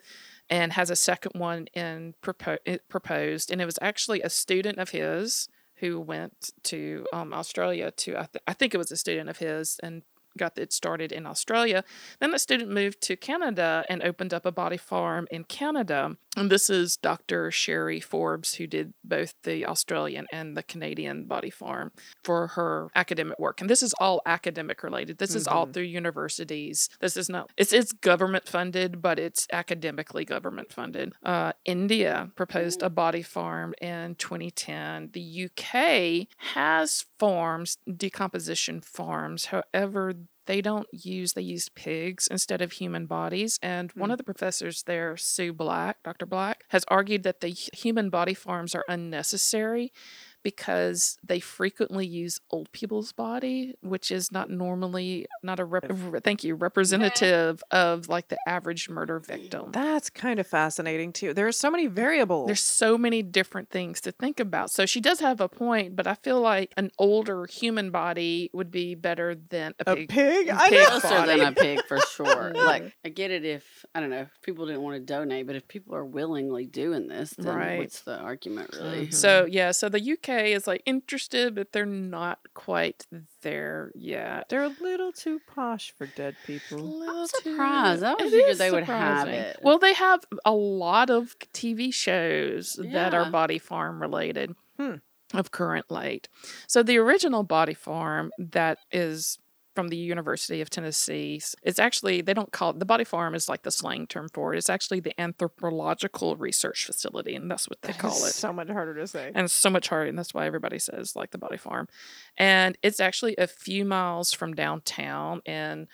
And has a second one in propo- proposed, and it was actually a student of his who went to um, Australia to I, th- I think it was a student of his and got it started in Australia. Then the student moved to Canada and opened up a body farm in Canada. And this is Dr. Shari Forbes, who did both the Australian and the Canadian body farm for her academic work. And this is all academic related. This is all through universities. This is not, it's, it's government funded, but it's academically government funded. Uh, India proposed a body farm in 2010. The UK has farms, decomposition farms. However, they don't use they use pigs instead of human bodies and one hmm. of the professors there sue black dr black has argued that the human body farms are unnecessary because they frequently use old people's body which is not normally not a rep- thank you representative of like the average murder victim That's kind of fascinating too. There are so many variables. there's so many different things to think about. So she does have a point, but I feel like an older human body would be better than a pig. a pig. pig. a I pig know. Closer than a pig for sure. like I get it if I don't know if people didn't want to donate, but if people are willingly doing this, then Right. what's the argument really? So mm-hmm. yeah, so the UK is like interested, but they're not quite there yet. They're a little too posh for dead people. Little too- surprised. I always It figured they would have it. Well, they have a lot of TV shows that are body farm related Hmm. of current late. So the original body farm that is from the University of Tennessee. It's actually they don't call it the body farm is like the slang term for it. It's actually the anthropological research facility, and that's what they call it So much harder to say. and so much harder and that's why everybody says like the body farm and it's actually a few miles from downtown in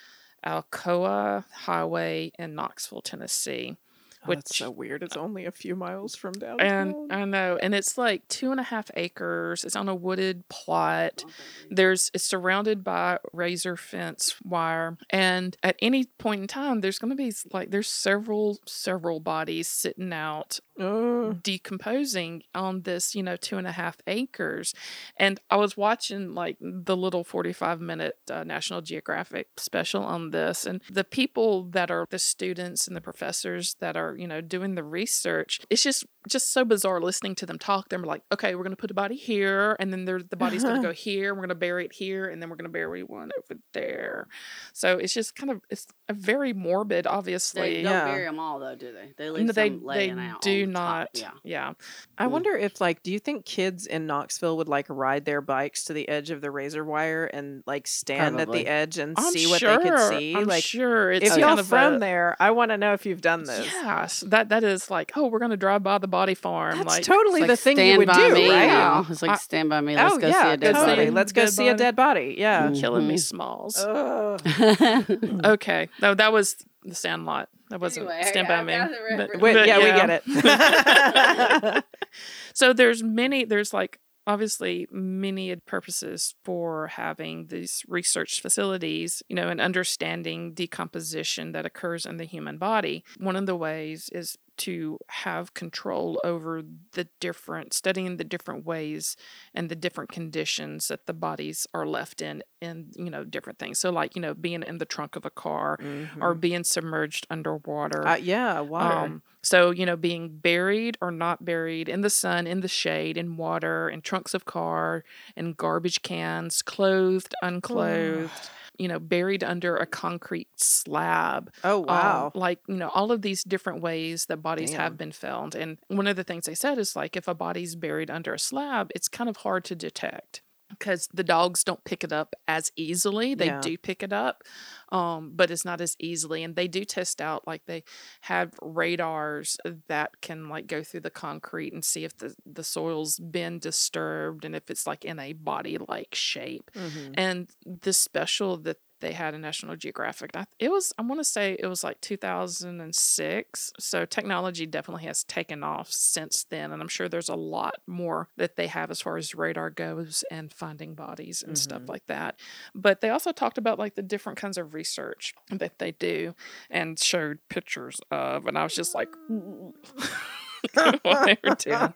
alcoa highway in knoxville tennessee Oh, which- so weird. It's uh, only a few miles from downtown. and i know and it's like two and a half acres it's on a wooded plot oh, there's it's surrounded by razor fence wire and at any point in time there's going to be like there's several several bodies sitting out Oh, decomposing on this, you know, two and a half acres. And I was watching like the little 45 minute uh, National Geographic special on this. And the people that are the students and the professors that are, you know, doing the research, it's just just so bizarre listening to them talk. They're like, okay, we're going to put a body here, and then the body's going to go here. We're going to bury it here, and then we're going to bury one over there. So it's just kind of, it's very morbid, obviously. They don't Yeah. bury them all though, do they? They leave No, they some they laying out. do on the top. not. Yeah. yeah. I Mm. wonder if, like, do you think kids in Knoxville would like ride their bikes to the edge of the razor wire and like stand at the edge and I'm see what they could see? I'm like, sure it's if y'all of from a, there, I want to know if you've done this. Yes, that that is like, oh, we're gonna drive by the body farm. That's like, totally It's the like thing stand you would by do, me right? now. It's like I- stand by me. Let's oh go yeah, see a dead totally. body. Let's go Dead see a dead body. Yeah. killing me Mhm. smalls. Ugh. Okay, no, that was the Sandlot. That wasn't Anyway, Stand I- by Me. got the but- reference. Wait, but yeah, we get it. so there's many there's like obviously many purposes for having these research facilities you know and understanding decomposition that occurs in the human body. One of the ways is to have control over the different studying the different ways and the different conditions that the bodies are left in in you know different things. So like you know being in the trunk of a car or being submerged underwater Uh, yeah, water. um, so, you know, being buried or not buried in the sun, in the shade, in water, in trunks of car, in garbage cans, clothed, unclothed, you know, buried under a concrete slab. oh Um, wow. like, you know, all of these different ways that bodies Damn. have been found. And one of the things they said is like if a body's buried under a slab, it's kind of hard to detect because the dogs don't pick it up as easily. They Yeah. do pick it up, um, but it's not as easily. And they do test out like they have radars that can like go through the concrete and see if the the soil's been disturbed and if it's like in a body like shape. Mhm. And this special that they had a National Geographic, it was I want to say it was like 2006. So technology definitely has taken off since then, and I'm sure there's a lot more that they have as far as radar goes and finding bodies and stuff mm-hmm. like that. But they also talked about like the different kinds of research that they do and showed pictures of, and I was just like. Mm. while they were doing.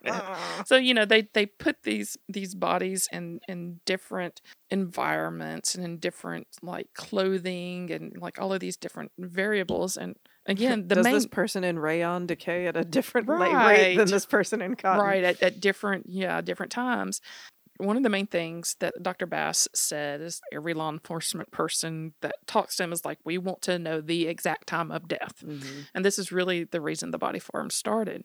So you know they they put these these bodies in in different environments and in different like clothing and like all of these different variables and again the Does main this person in rayon decay at a different late rate than this person in cotton? right at, at different yeah different times one of the main things that Dr. Bass said is every law enforcement person that talks to him is like, we want to know the exact time of death. Mm-hmm. And this is really the reason the body farm started.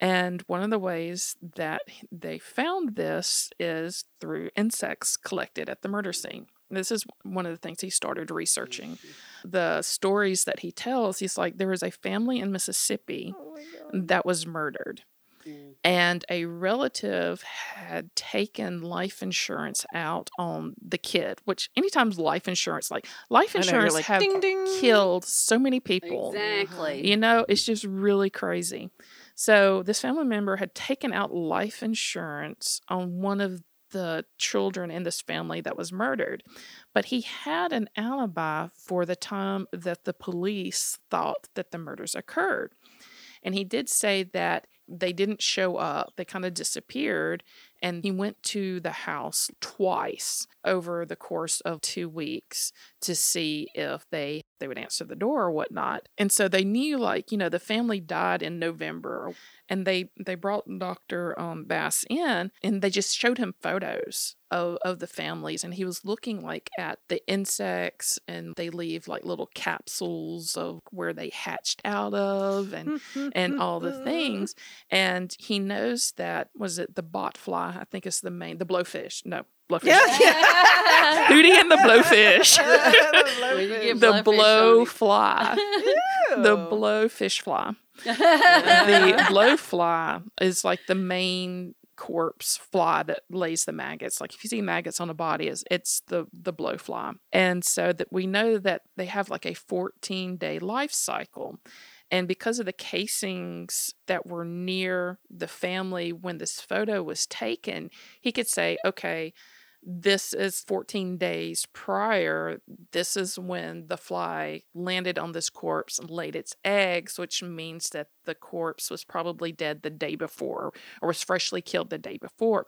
And one of the ways that they found this is through insects collected at the murder scene. This is one of the things he started researching. Mm-hmm. The stories that he tells, he's like, there was a family in Mississippi oh that was murdered Mm. And a relative had taken life insurance out on the kid, which anytime life insurance, like life insurance, like, have ding, ding. killed so many people. Exactly. You know, it's just really crazy. So this family member had taken out life insurance on one of the children in this family that was murdered. But he had an alibi for the time that the police thought that the murders occurred. And he did say that they didn't show up. They kind of disappeared. And he went to the house twice over the course of two weeks to see if they they would answer the door or whatnot. And so they knew like, you know, the family died in November and they they brought Dr. Um, Bass in and they just showed him photos of, of the families and he was looking like at the insects and they leave like little capsules of where they hatched out of and and all the things and he knows that was it the bot fly I think it's the main the blowfish. No blowfish. Yeah, yeah. Hootie and the blowfish. The blow fly. The blowfish fly. The blowfly is like the main corpse fly that lays the maggots. Like if you see maggots on a body, is it's the the blowfly, and so that we know that they have like a 14 day life cycle. And because of the casings that were near the family when this photo was taken, he could say, okay, this is 14 days prior. This is when the fly landed on this corpse and laid its eggs, which means that the corpse was probably dead the day before or was freshly killed the day before.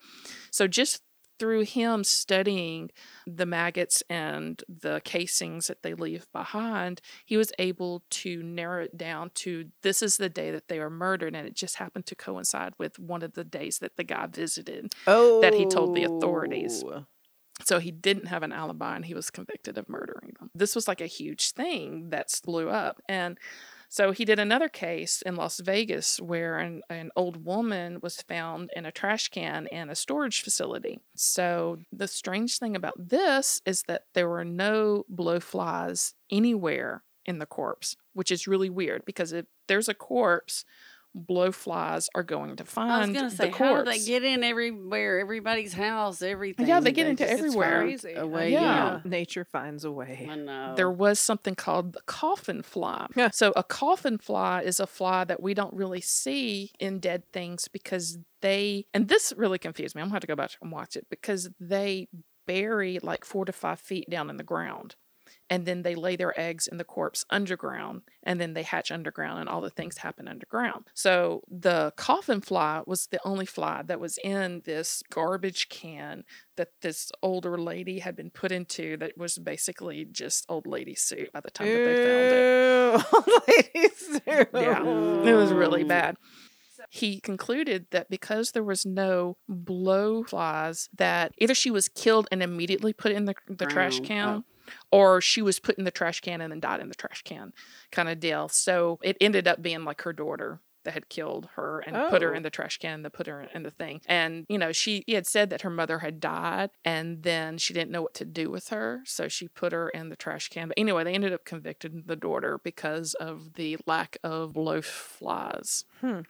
So, just through him studying the maggots and the casings that they leave behind, he was able to narrow it down to this is the day that they were murdered. And it just happened to coincide with one of the days that the guy visited oh. that he told the authorities. Oh. So he didn't have an alibi and he was convicted of murdering them. This was like a huge thing that blew up. And so he did another case in Las Vegas where an, an old woman was found in a trash can in a storage facility. So the strange thing about this is that there were no blowflies anywhere in the corpse, which is really weird because if there's a corpse blowflies are going to find I was gonna say, the corpse. How do they get in everywhere? Everybody's house, everything. Yeah, they get into everywhere. It's Crazy. A way, yeah. yeah. Nature finds a way. I know. There was something called the coffin fly. Yeah. So a coffin fly is a fly that we don't really see in dead things because they and this really confused me. I'm gonna have to go back and watch it because they bury like four to five feet down in the ground and then they lay their eggs in the corpse underground and then they hatch underground and all the things happen underground. So the coffin fly was the only fly that was in this garbage can that this older lady had been put into that was basically just old lady soup by the time Ew, that they found it. Old lady soup. Yeah. It was really bad he concluded that because there was no blow blowflies, that either she was killed and immediately put in the, the trash can, or she was put in the trash can and then died in the trash can kind of deal. So it ended up being like her daughter that had killed her and oh. put her oh. in the trash can that put her in the thing. And, you know, she had said that her mother had died and then she didn't know what to do with her. So she put her in the trash can. But anyway, they ended up convicting the daughter because of the lack of blowflies. Hmm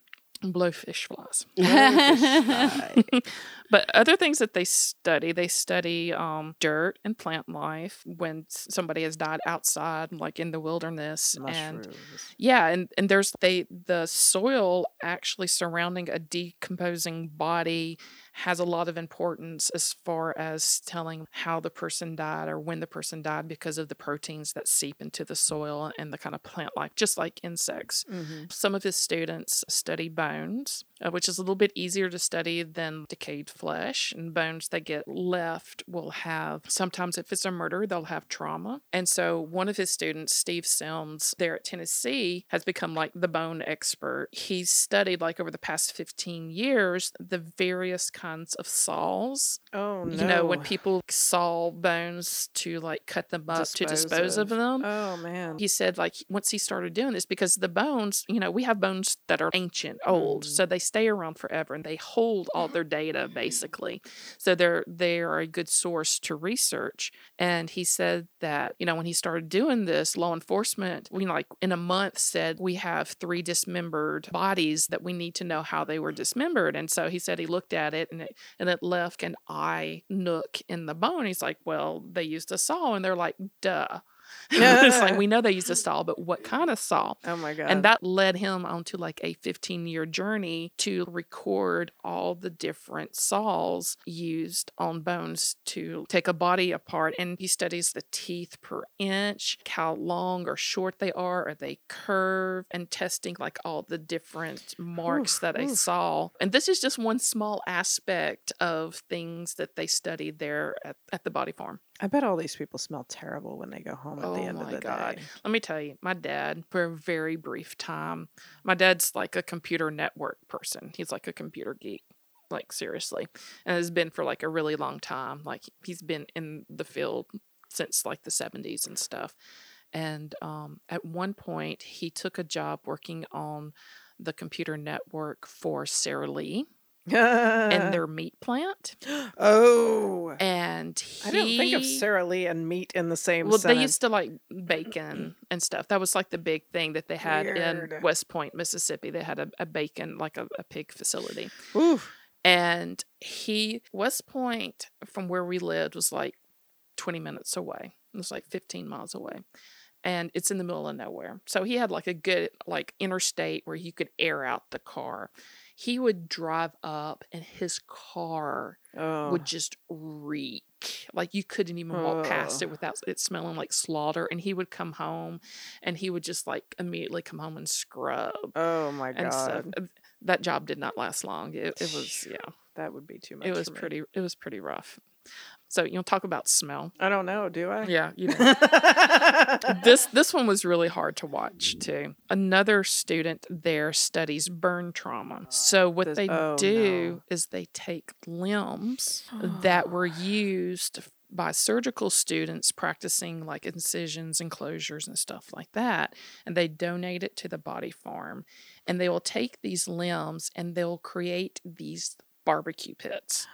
blowfish flies. Blowfish but other things that they study, they study um, dirt and plant life when somebody has died outside, like in the wilderness. Mushrooms. And yeah, and, and there's they the soil actually surrounding a decomposing body has a lot of importance as far as telling how the person died or when the person died because of the proteins that seep into the soil and the kind of plant life, just like insects. Mm-hmm. Some of his students study bones uh, which is a little bit easier to study than decayed flesh. And bones that get left will have, sometimes if it's a murder, they'll have trauma. And so one of his students, Steve Symes, there at Tennessee, has become like the bone expert. He's studied, like over the past 15 years, the various kinds of saws. Oh no. You know, when people saw bones to like cut them up to Dispose dispose of of- them. Oh man. He said, like, once he started doing this, because the bones, you know, we have bones that are ancient, old, Mm. so they stay around forever and they hold all their data basically. So they're they are a good source to research. And he said that, you know, when he started doing this, law enforcement, we like in a month said we have three dismembered bodies that we need to know how they were dismembered. And so he said he looked at it and it and it left an eye nook in the bone. He's like, Well, they used a saw, and they're like, duh. it's like we know they used a saw, but what kind of saw? oh my god. And that led him onto like a 15 year journey to record all the different saws used on bones to take a body apart. And he studies the teeth per inch, how long or short they are, are they curved, and testing like all the different marks Oof, that a saw. And this is just one small aspect of things that they studied there at, at the body farm. I bet all these people smell terrible when they go home at Oh the end of my the God. day. Let me tell you, my dad, for a very brief time, my dad's like a computer network person. He's like a computer geek, like seriously, and has been for like a really long time. Like he's been in the field since like the 70s and stuff. And um, at one point, he took a job working on the computer network for Sara Lee and their meat plant. oh, And he, I didn't think of Sara Lee and meat in the same well, sentence. they used to like bacon and stuff. That was like the big thing that they had in West Point, Mississippi. They had a, a bacon, like a, a pig facility. Oof. And he, West Point, from where we lived, was like 20 minutes away. It was like 15 miles away. And it's in the middle of nowhere. So he had like a good, like interstate where you could air out the car. He would drive up and his car Oh. would just reek. Like you couldn't even walk past it without it smelling like slaughter. And he would come home and he would just like immediately come home and scrub oh my god. Uh, That job did not last long. It, it was, yeah, That would be too much. it was pretty, it was pretty rough. So, you know, talk about smell. I don't know. Do I? Yeah, you know. this this one was really hard to watch too. Another student there studies burn trauma. So what This- they oh, do no. is they take limbs that were used by surgical students practicing like incisions and closures and stuff like that and they donate it to the body farm and they will take these limbs and they'll create these barbecue pits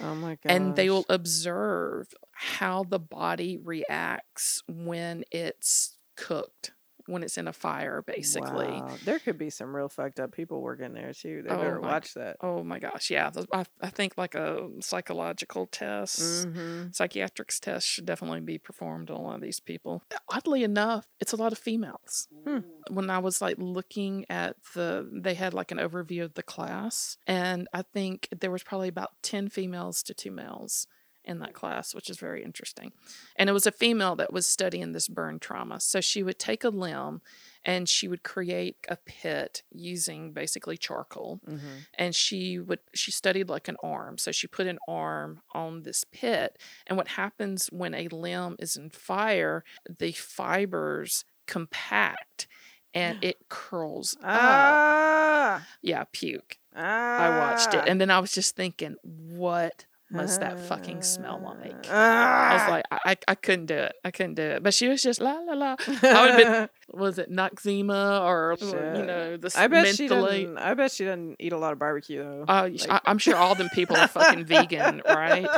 oh my god. and they will observe how the body reacts when it's cooked when it's in a fire basically Wow. There could be some real fucked up people working there too. They Oh better my watch that. oh my gosh yeah I, I think like a psychological test Mm-hmm. psychiatrics test should definitely be performed on a lot of these people oddly enough it's a lot of females Hmm. when i was like looking at the they had like an overview of the class and i think there was probably about 10 females to two males in that class which is very interesting. And it was a female that was studying this burn trauma. So she would take a limb and she would create a pit using basically charcoal. Mm-hmm. and she would she studied like an arm. So she put an arm on this pit. And what happens when a limb is in fire the fibers compact and it curls up. Ah, yeah puke. Ah, i watched it. And then i was just thinking what must that fucking smell like Ah. I was like, I, I, couldn't do it. I couldn't do it. But she was just la la la. I would have been, was it Noxzema or you know the I bet she doesn't. I bet she doesn't eat a lot of barbecue though. Uh, Like- I, I'm sure all them people are fucking vegan, right?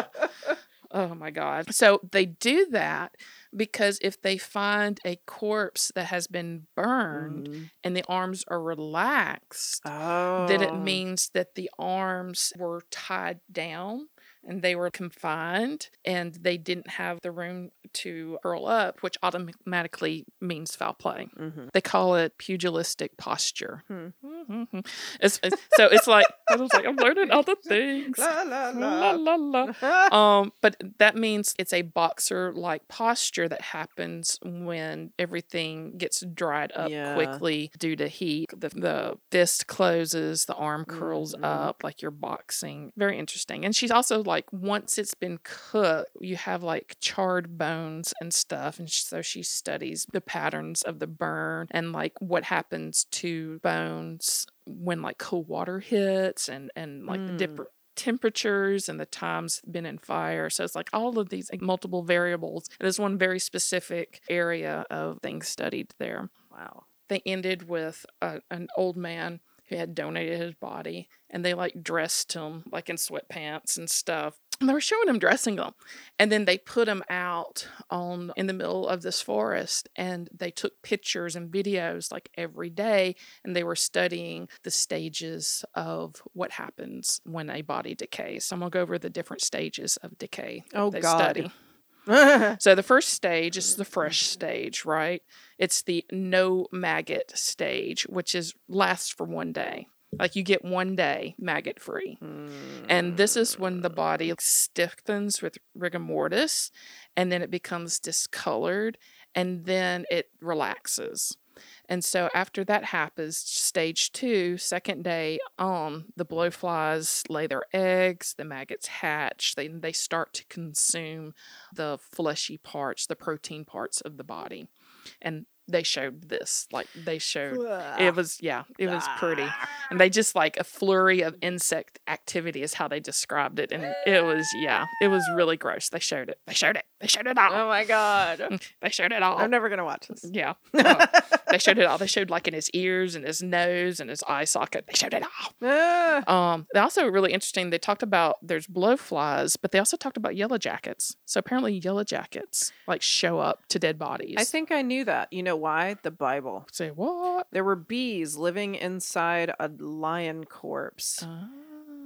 Oh my god! So they do that because if they find a corpse that has been burned Mhm. and the arms are relaxed, Oh. then it means that the arms were tied down and they were confined and they didn't have the room to curl up, which automatically means foul play. Mhm. They call it pugilistic posture. Hmm. Mhm. It's, it's- so it's like I was like I'm learning other things. La la La, la. la, la. Um, but that means it's a boxer like posture that happens when everything gets dried up Yeah. quickly due to heat. The, the fist closes, the arm curls Mhm. up like you're boxing. Very interesting. And she's also like, once it's been cooked, you have like charred bones and stuff. And so she studies the patterns of the burn and like what happens to bones when like cold water hits and and like the Mm. different temperatures and the times been in fire. So it's like all of these like, multiple variables. There's one very specific area of things studied there. Wow. They ended with a, an old man who had donated his body and they like dressed him like in sweatpants and stuff. And they were showing him dressing them and then they put him out on in the middle of this forest and they took pictures and videos like every day and they were studying the stages of what happens when a body decays. So i'm going to go over the different stages of decay Oh, God. study so the first stage is the fresh stage right? It's the no maggot stage which is lasts for one day. Like you get one day maggot free. And this is when the body stiffens with rigor mortis and then it becomes discolored and then it relaxes. And so after that happens, stage two, second day on, the blowflies lay their eggs, the maggots hatch, they, they start to consume the fleshy parts, the protein parts of the body. And they showed this, like they showed it was yeah, it was pretty. And they just like a flurry of insect activity is how they described it. And it was yeah, it was really gross. They showed it. They showed it. They showed it all. Oh my god. They showed it all. I'm never gonna watch this. Yeah. Uh, they showed it all. They showed like in his ears and his nose and his eye socket. They showed it all. Um, they also really interesting. They talked about there's blowflies, but they also talked about yellow jackets. So apparently, yellow jackets like show up to dead bodies. I think I knew that. You know why? The Bible. Say what? There were bees living inside a lion corpse. Ah.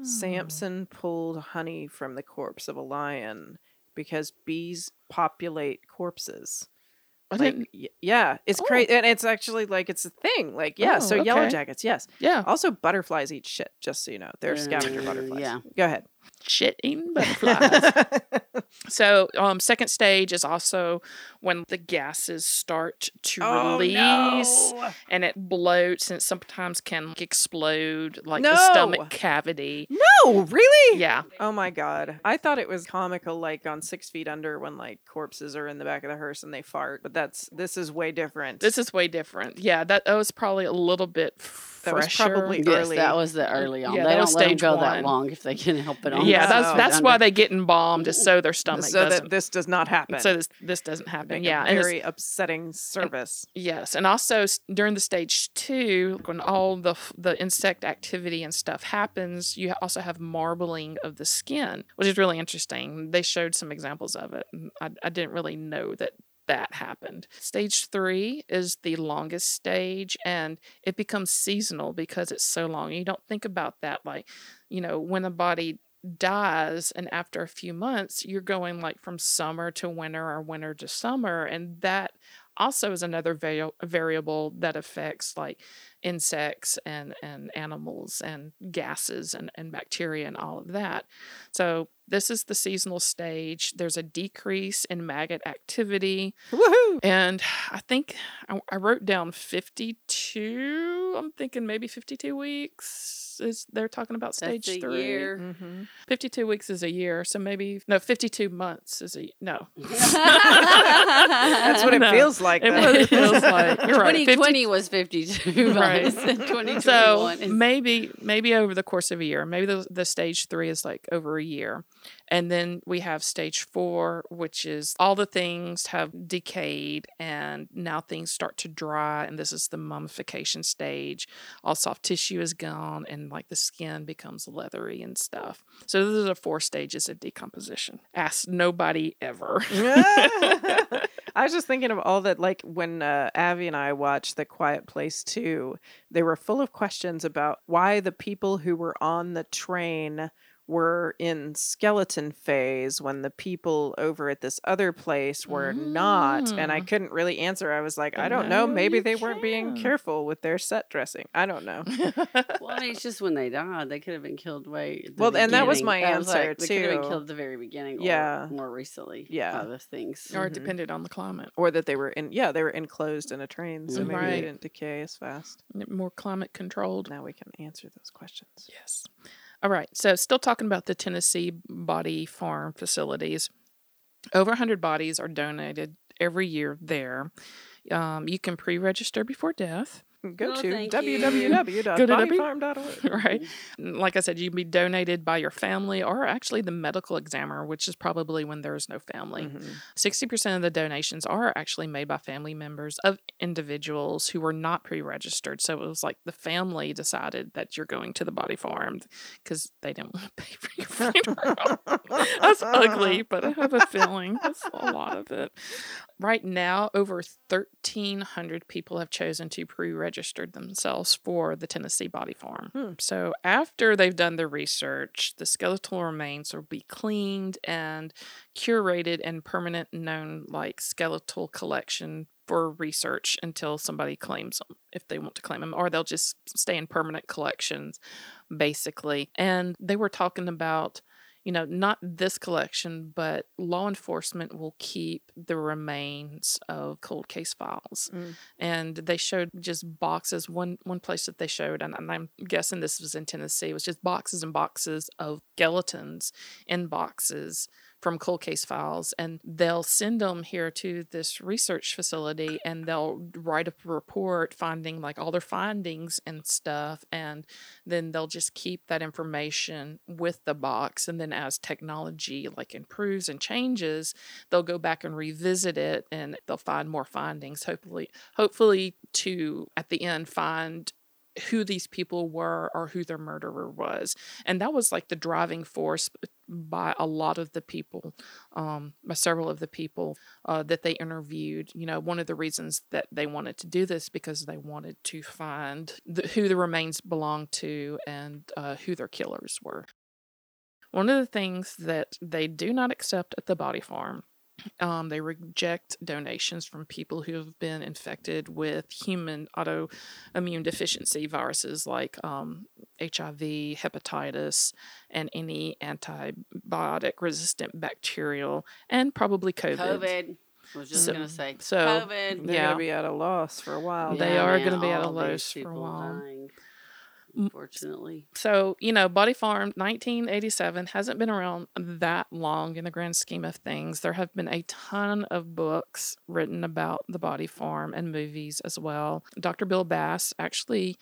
Samson pulled honey from the corpse of a lion because bees populate corpses. I Like, didn't. y- yeah, it's Oh. crazy, and it's actually like it's a thing. Like, yeah, Oh, so yellow jackets, yes. Yeah, Also, butterflies eat shit. Just so you know, they're scavenger butterflies. yeah. Go ahead. Shit eating butterflies. so, um, second stage is also when the gases start to Oh, release. no. and it bloats and sometimes can explode like the stomach cavity. No, really? Yeah. Oh my god. I thought it was comical like on Six Feet Under when like corpses are in the back of the hearse and they fart, but that's this is way different. This is way different. Yeah, that, that was probably a little bit That was probably- Yes, early. that was the early on. Yeah, they don't was let them go one. that long if they can help it on. yeah, that's Feet that's Under. why they get embalmed just so their stomach so doesn't. that this does not happen. so this this doesn't happen. Make a Yeah, very upsetting service. Yes, and also during the stage two, when all the the insect activity and stuff happens, you also have marbling of the skin, which is really interesting. They showed some examples of it. I, I didn't really know that that happened. Stage three is the longest stage, and it becomes seasonal because it's so long. You don't think about that, like you know, when a body dies and after a few months you're going like from summer to winter or winter to summer and that also is another vari- variable that affects like insects and, and animals and gases and, and bacteria and all of that. So, this is the seasonal stage. There's a decrease in maggot activity. Woohoo! And I think I, I wrote down 52. I'm thinking maybe 52 weeks. Is they're talking about stage That's a three? year. Mm-hmm. 52 weeks is a year. So maybe, no, 52 months is a, no. That's what it No, feels like. It then. it feels like, you're right. 2020 was 52 Right. months. and 2021 so is maybe maybe over the course of a year maybe the, the stage three is like over a year and then we have stage four which is all the things have decayed and now things start to dry and this is the mummification stage. All soft tissue is gone and like the skin becomes leathery and stuff. So those are four stages of decomposition. Ask nobody ever. I was just thinking of all that, like when uh, Avi and I watched The Quiet Place 2, they were full of questions about why the people who were on the train were in skeleton phase when the people over at this other place were not. And I Mm. couldn't really answer. I was like, I don't No, know. Maybe you they weren't being careful with their set dressing. I don't know. Well, I mean, it's just when they died, they could have been killed way. at the Well, and that was my That was answer, like, They could have been killed at the very beginning. Or Yeah. more recently. Yeah. other things. or it Mhm. depended on the climate Or that they were in, yeah, they were enclosed in a train. So maybe Right. they didn't decay as fast. more climate controlled Now we can answer those questions. Yes. All right. So, still talking about the Tennessee body farm facilities. Over 100 bodies are donated every year there. Um, you can pre register before death. Go No, to thank you. www.bodyfarm.org. right? Like I said, you can be donated by your family or actually the medical examiner, which is probably when there is no family. Mhm. 60% of the donations are actually made by family members of individuals who were not pre registered. So it was like the family decided that you're going to the body farm because they didn't want to pay for your funeral. that's ugly, but I have a feeling that's a lot of it. Right now, over 1,300 people have chosen to pre register themselves for the Tennessee Body Farm. Hmm. So, after they've done the research, the skeletal remains will be cleaned and curated and permanent known like skeletal collection for research until somebody claims them if they want to claim them or they'll just stay in permanent collections basically and they were talking about you know not this collection but law enforcement will keep the remains of cold case files Mm. and they showed just boxes one one place that they showed and, and i'm guessing this was in tennessee was just boxes and boxes of skeletons in boxes from cold case files and they'll send them here to this research facility and they'll write a report finding like all their findings and stuff and then they'll just keep that information with the box and then as technology like improves and changes they'll go back and revisit it and they'll find more findings hopefully hopefully to at the end find who these people were or who their murderer was and that was like the driving force by a lot of the people um, by several of the people uh, that they interviewed. You know one of the reasons that they wanted to do this because they wanted to find the, who the remains belonged to and uh, who their killers were. One of the things that they do not accept at the body farm um, they reject donations from people who have been infected with human autoimmune deficiency viruses like um, HIV, hepatitis, and any antibiotic resistant bacterial, and probably COVID. COVID. I was just So- gonna say so, COVID. They're Yeah. gonna be at a loss for a while. They are man, gonna be at a loss for a while. dying. Unfortunately. So, you know, Body Farm 1987 hasn't been around that long in the grand scheme of things. There have been a ton of books written about the Body Farm and movies as well. Dr. Bill Bass actually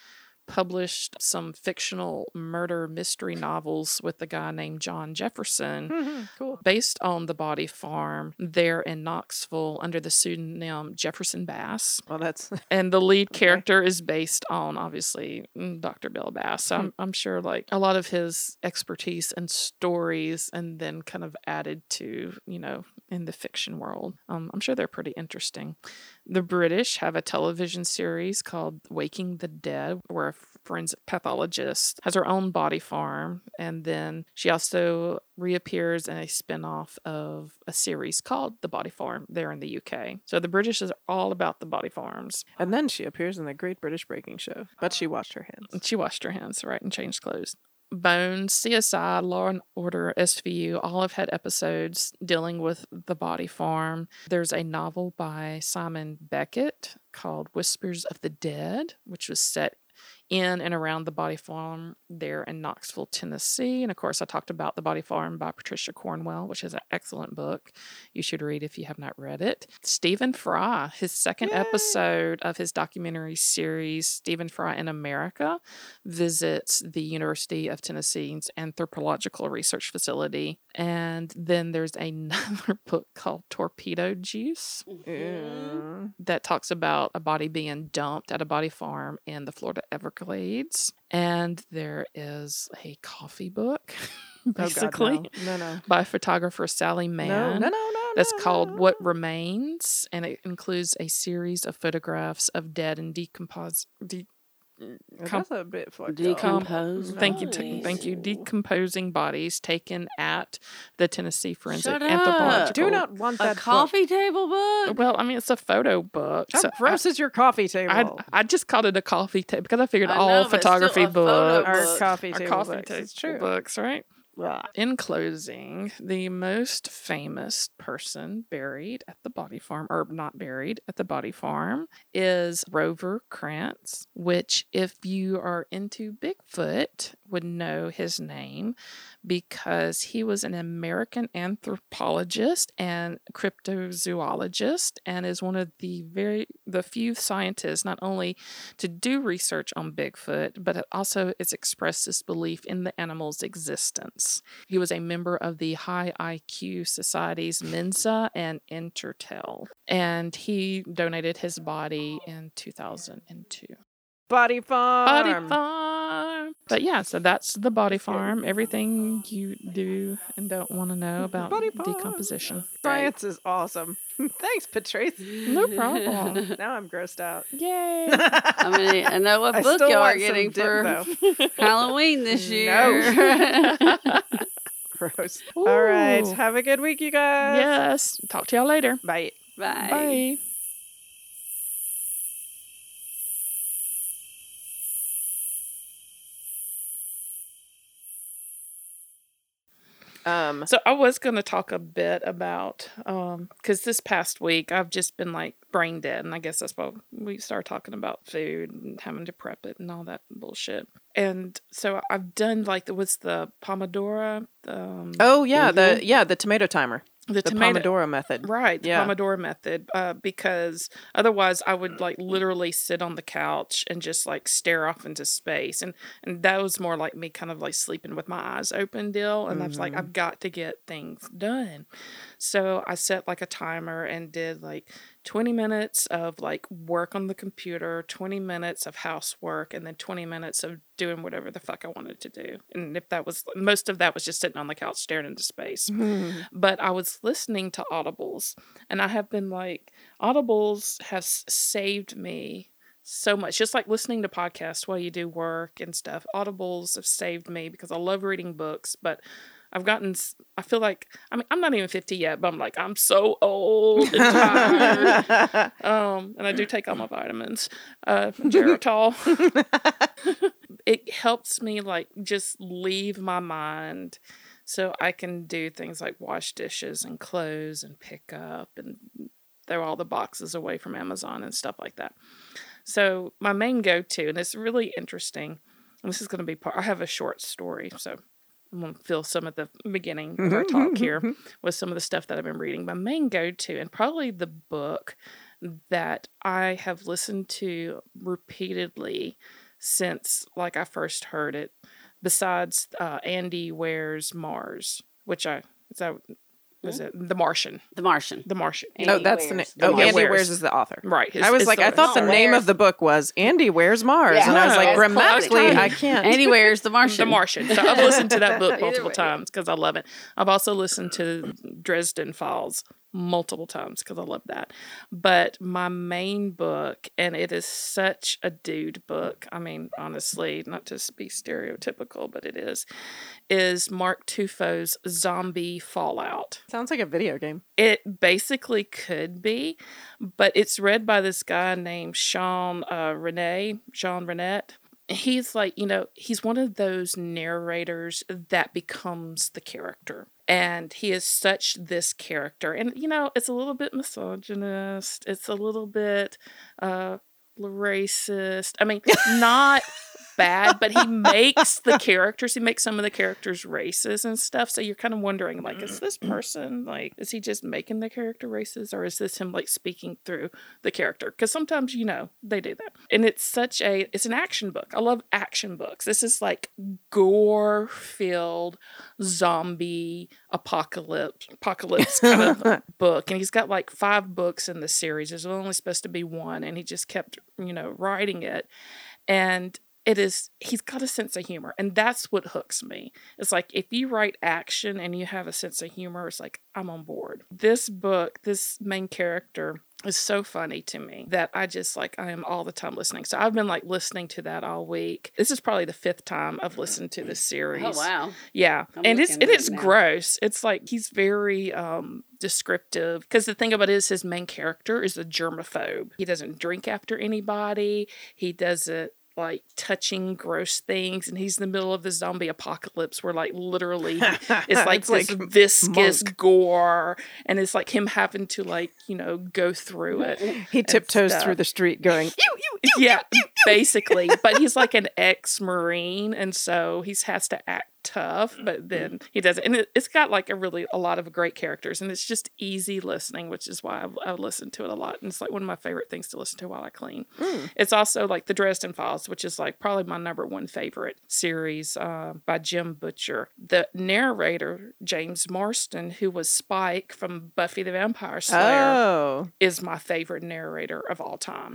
published some fictional murder mystery novels with a guy named John Jefferson cool. based on the Body Farm there in Knoxville under the pseudonym Jefferson Bass. Well, that's And the lead Okay. character is based on obviously mm, Dr. Bill Bass. So I'm, I'm sure like a lot of his expertise and stories, and then kind of added to you know in the fiction world. Um, I'm sure they're pretty interesting. The British have a television series called Waking the Dead, where a forensic pathologist has her own body farm, and then she also reappears in a spin-off of a series called The Body Farm there in the UK. So the British is all about the body farms. and then she appears in the Great British Breaking Show, but she washed her hands. She washed her hands, right, and changed clothes. Bones, CSI, Law and Order, SVU, all have had episodes dealing with the body farm. There's a novel by Simon Beckett called Whispers of the Dead, which was set in and around the body farm there in Knoxville, Tennessee. And of course, I talked about The Body Farm by Patricia Cornwell, which is an excellent book. You should read if you have not read it. Stephen Fry, his second Yay. episode of his documentary series, Stephen Fry in America, visits the University of Tennessee's anthropological research facility. And then there's another book called Torpedo Juice Yeah. that talks about a body being dumped at a body farm in the Florida Everglades. And there is a coffee book, Oh, God, basically, no, no, no, by photographer Sally Mann. no, no, no. That's no, called What. Remains, and it includes a series of photographs of dead and decomposed. De- com- That's a bit fucked up. Decomposed. thank you, t- thank you. Decomposing bodies taken at the Tennessee Forensic Shut up. Do not want A that book. coffee table book. Well, I mean, it's a photo book. How so gross is your coffee table? I, I, I just called it a coffee table because I figured I all know, but photography books Our book. coffee are table coffee books. table It's true. books, right? In closing, the most famous person buried at the body farm, or not buried at the body farm, is Grover Krantz, which, if you are into Bigfoot, would know his name because he was an American anthropologist and cryptozoologist and is one of the very the few scientists not only to do research on Bigfoot but also has expressed his belief in the animal's existence. He was a member of the high IQ societies Mensa and Intertel and he donated his body in 2002. Body farm. Body farm. But yeah, so that's the body farm. Everything you do and don't want to know about Body farm. decomposition. Science is awesome. Thanks, Patrice. No problem. now I'm grossed out. Yay. I mean, I know what I book y'all are getting dip, for though. Halloween this year. No. Gross. All right. Have a good week, you guys. yes. Talk to y'all later. Bye. Bye. Bye. Um, So I was going to talk a bit about um cuz this past week I've just been like brain dead and I guess that's why we start talking about food and having to prep it and all that bullshit. And so I've done like the what's the Pomodoro um oh yeah, the yeah the tomato timer, the, the tomato Pomodoro method. Right, the Yeah. Pomodoro method. Uh, because otherwise, I would like literally sit on the couch and just like stare off into space, and and that was more like me kind of like sleeping with my eyes open, deal. And I was like, Mm-hmm. I've got to get things done. So I set like a timer and did like 20 minutes of like work on the computer, 20 minutes of housework, and then 20 minutes of doing whatever the fuck I wanted to do. And if that was most of that was just sitting on the couch staring into space. Mm-hmm. But I was listening to audibles and I have been like audibles has saved me so much. Just like listening to podcasts while you do work and stuff audibles have saved me because I love reading books but I've gotten I feel like I mean I'm not even 50 yet but I'm like I'm so old and tired um and I do take all my vitamins uh Geritol it helps me like just leave my mind so I can do things like wash dishes and clothes and pick up and throw all the boxes away from Amazon and stuff like that. So my main go-to, and it's really interesting. and This is going to be part. I have a short story, so I'm to fill some at the beginning of our talk here with some of the stuff that I've been reading. My main go-to, and probably the book that I have listened to repeatedly since like I first heard it, besides uh, Andy Wears Mars, which I is that was hmm? it The Martian, The Martian. The Martian. oh, Andy that's the name. Oh, Yeah, Andy Wears. Wears is the author. Right. his- I was like, I thought the name Wears. of the book was Andy Wears Mars, Yeah. and I was like, it's grammatically. I can't. Andy wears the Martian. The Martian. So I've listened to that book multiple way. times because I love it. I've also listened to Dresden Files multiple times because I love that. But my main book, and it is such a dude book. I mean, honestly, not to be stereotypical, but it is, is Mark Tufo's Zombie Fallout. Sounds like a video game. It basically could be, but it's read by this guy named Sean uh, Rene, Sean Runnette. He's like, you know, he's one of those narrators that becomes the character. And he is such this character. And, you know, it's a little bit misogynist. It's a little bit uh, racist. I mean, not bad, but he makes the characters, he makes some of the characters races and stuff. So you're kind of wondering, like, is mm-hmm. this person, like, is he just making the character races or is this him, like, speaking through the character? Because sometimes, you know, they do that. And it's such a, it's an action book. I love action books. This is like gore filled zombie apocalypse, apocalypse kind of book. And he's got like five books in the series. There's only supposed to be one. And he just kept, you know, writing it. And it is he's got a sense of humor and that's what hooks me it's like if you write action and you have a sense of humor it's like i'm on board this book this main character is so funny to me that i just like i am all the time listening so i've been like listening to that all week this is probably the fifth time i've listened to this series Oh wow. yeah, I'm and it's it is now. gross. It's like he's very um descriptive because the thing about it is his main character is a germaphobe. He doesn't drink after anybody. He doesn't like touching gross things and he's in the middle of the zombie apocalypse where like literally it's like It's this like viscous monk. gore and it's like him having to like you know go through it He tiptoes stuff. through the street going, yeah basically but he's like an ex-marine and so he has to act tough but then he does it. and it, it's got like a really a lot of great characters and it's just easy listening which is why I've, I've listened to it a lot and it's like one of my favorite things to listen to while i clean it's also like the dresden files which is like probably my number one favorite series uh, by jim butcher the narrator james marsters who was spike from buffy the vampire slayer oh. is my favorite narrator of all time.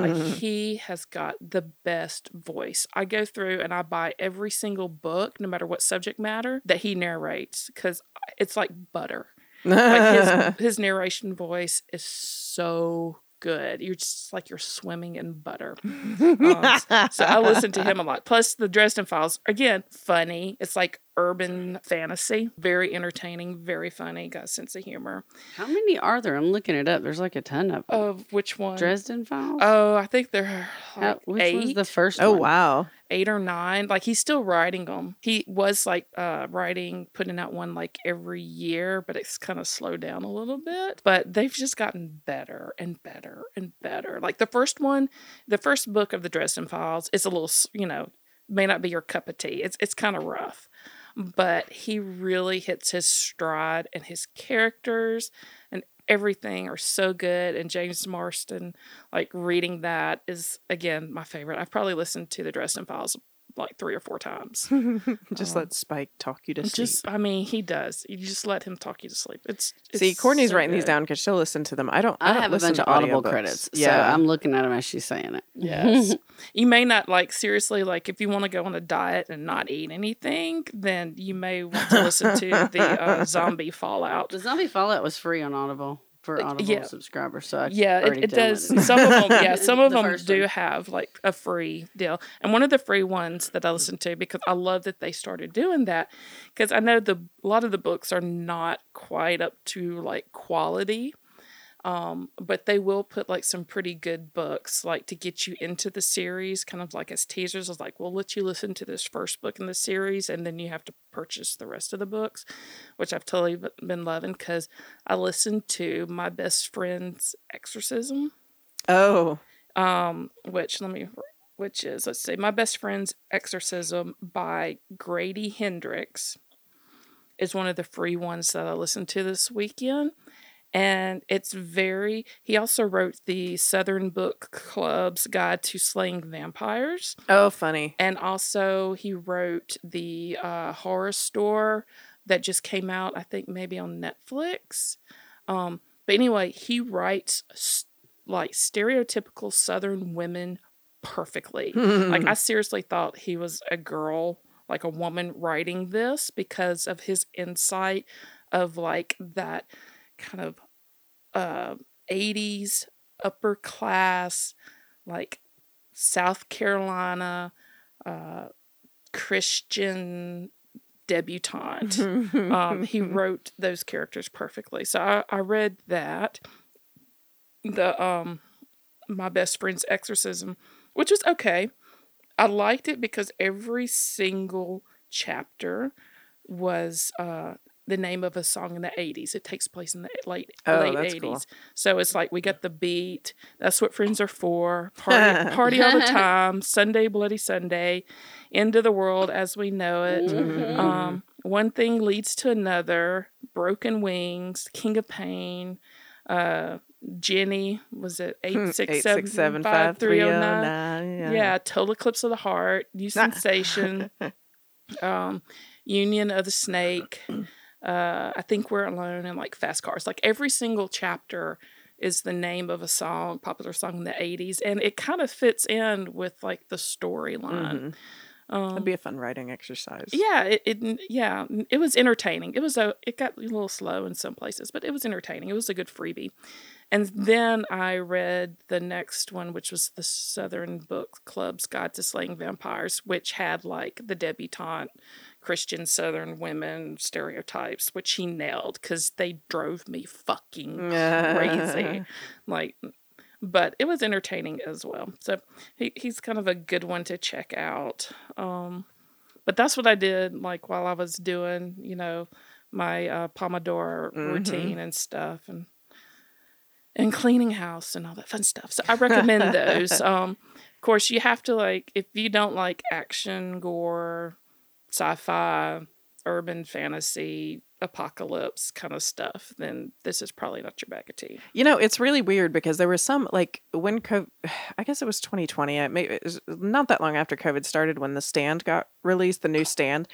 like he has got the best voice. I go through and I buy every single book, no matter what subject matter, that he narrates because it's like butter. Like his his narration voice is so good. You're just like you're swimming in butter. Um, so I listen to him a lot. Plus the Dresden Files, again, funny. It's like urban fantasy, very entertaining, very funny. Got a sense of humor. How many are there? I'm looking it up. There's like a ton of them. Of which one? Dresden Files. Oh, I think they're How- like which was eight, the first oh, one? wow. eight or nine. Like he's still writing them. He was like uh, writing, putting out one like every year, but it's kind of slowed down a little bit. But they've just gotten better and better and better. Like the first one, the first book of the Dresden Files is a little, you know, may not be your cup of tea. It's it's kind of rough, but he really hits his stride, and his characters and everything are so good. And James Marsters, like reading that is again my favorite. I've probably listened to the Dresden Files like three or four times. Just Oh. let Spike talk you to sleep. Just, I mean, he does. You just let him talk you to sleep. It's, it's See, Courtney's so writing these down because she'll listen to them. I don't. I, I don't have a bunch of Audible audiobooks. credits. Yeah, So I'm looking at them as she's saying it. Yes. you may not like seriously like if you want to go on a diet and not eat anything, then you may want to listen to the uh, zombie fallout. The Zombie Fallout was free on Audible for Audible yeah. subscribers. So I Yeah, it, it does. Some of them, yeah, some of The them do one. have like a free deal. And one of the free ones that I listen to because I love that they started doing that because I know the a lot of the books are not quite up to like quality. Um, but they will put like some pretty good books like to get you into the series, kind of like as teasers. It's like, we'll let you listen to this first book in the series, and then you have to purchase the rest of the books, which I've totally been loving because I listened to my best friend's exorcism Oh, um which let me which is let's see my best friend's exorcism by grady hendrix is one of the free ones that i listened to this weekend and it's very he also wrote the southern book club's guide to slaying vampires. Oh, funny. and also he wrote the uh, horror store that just came out i think maybe on netflix. Um, but anyway he writes s- like stereotypical southern women perfectly. Like i seriously thought he was a girl like a woman writing this because of his insight of like that kind of uh 80s upper class like south carolina uh christian debutante. Um, he wrote those characters perfectly. So I, I read that the um my best friend's exorcism which was okay. I liked it because every single chapter was uh the name of a song in the 80s it takes place in the late Oh, late that's 80s cool. so it's like we got the beat that's what friends are for party party all the time sunday bloody sunday end of the world as we know it Mm-hmm. um, one thing leads to another. Broken Wings, King of Pain, uh, Jenny was it Hmm, eight six seven five three zero nine? 8675309. Yeah, Total Eclipse of the Heart, New Sensation, um, Union of the Snake. Uh, I think we're alone and like Fast Cars. Like every single chapter is the name of a song, popular song in the '80s, and it kind of fits in with like the storyline. Mhm. Um, That'd be a fun writing exercise. yeah, it, it yeah, it was entertaining. It was a it got a little slow in some places, but it was entertaining. It was a good freebie. And then I read the next one, which was the Southern Book Club's Guide to Slaying Vampires, which had like the debutante Christian Southern women stereotypes, which he nailed because they drove me fucking crazy. like but it was entertaining as well. So he, he's kind of a good one to check out. Um, but that's what I did like while I was doing, you know, my uh, Pomodoro Mhm. routine and stuff and and cleaning house and all that fun stuff. So I recommend those. Um, of course, you have to like if you don't like action, gore, sci-fi, urban fantasy, apocalypse kind of stuff, then this is probably not your bag of tea. You know, it's really weird because there was some like when COVID, I guess it was 2020. It, may, it was not that long after COVID started when the stand got released, the new stand,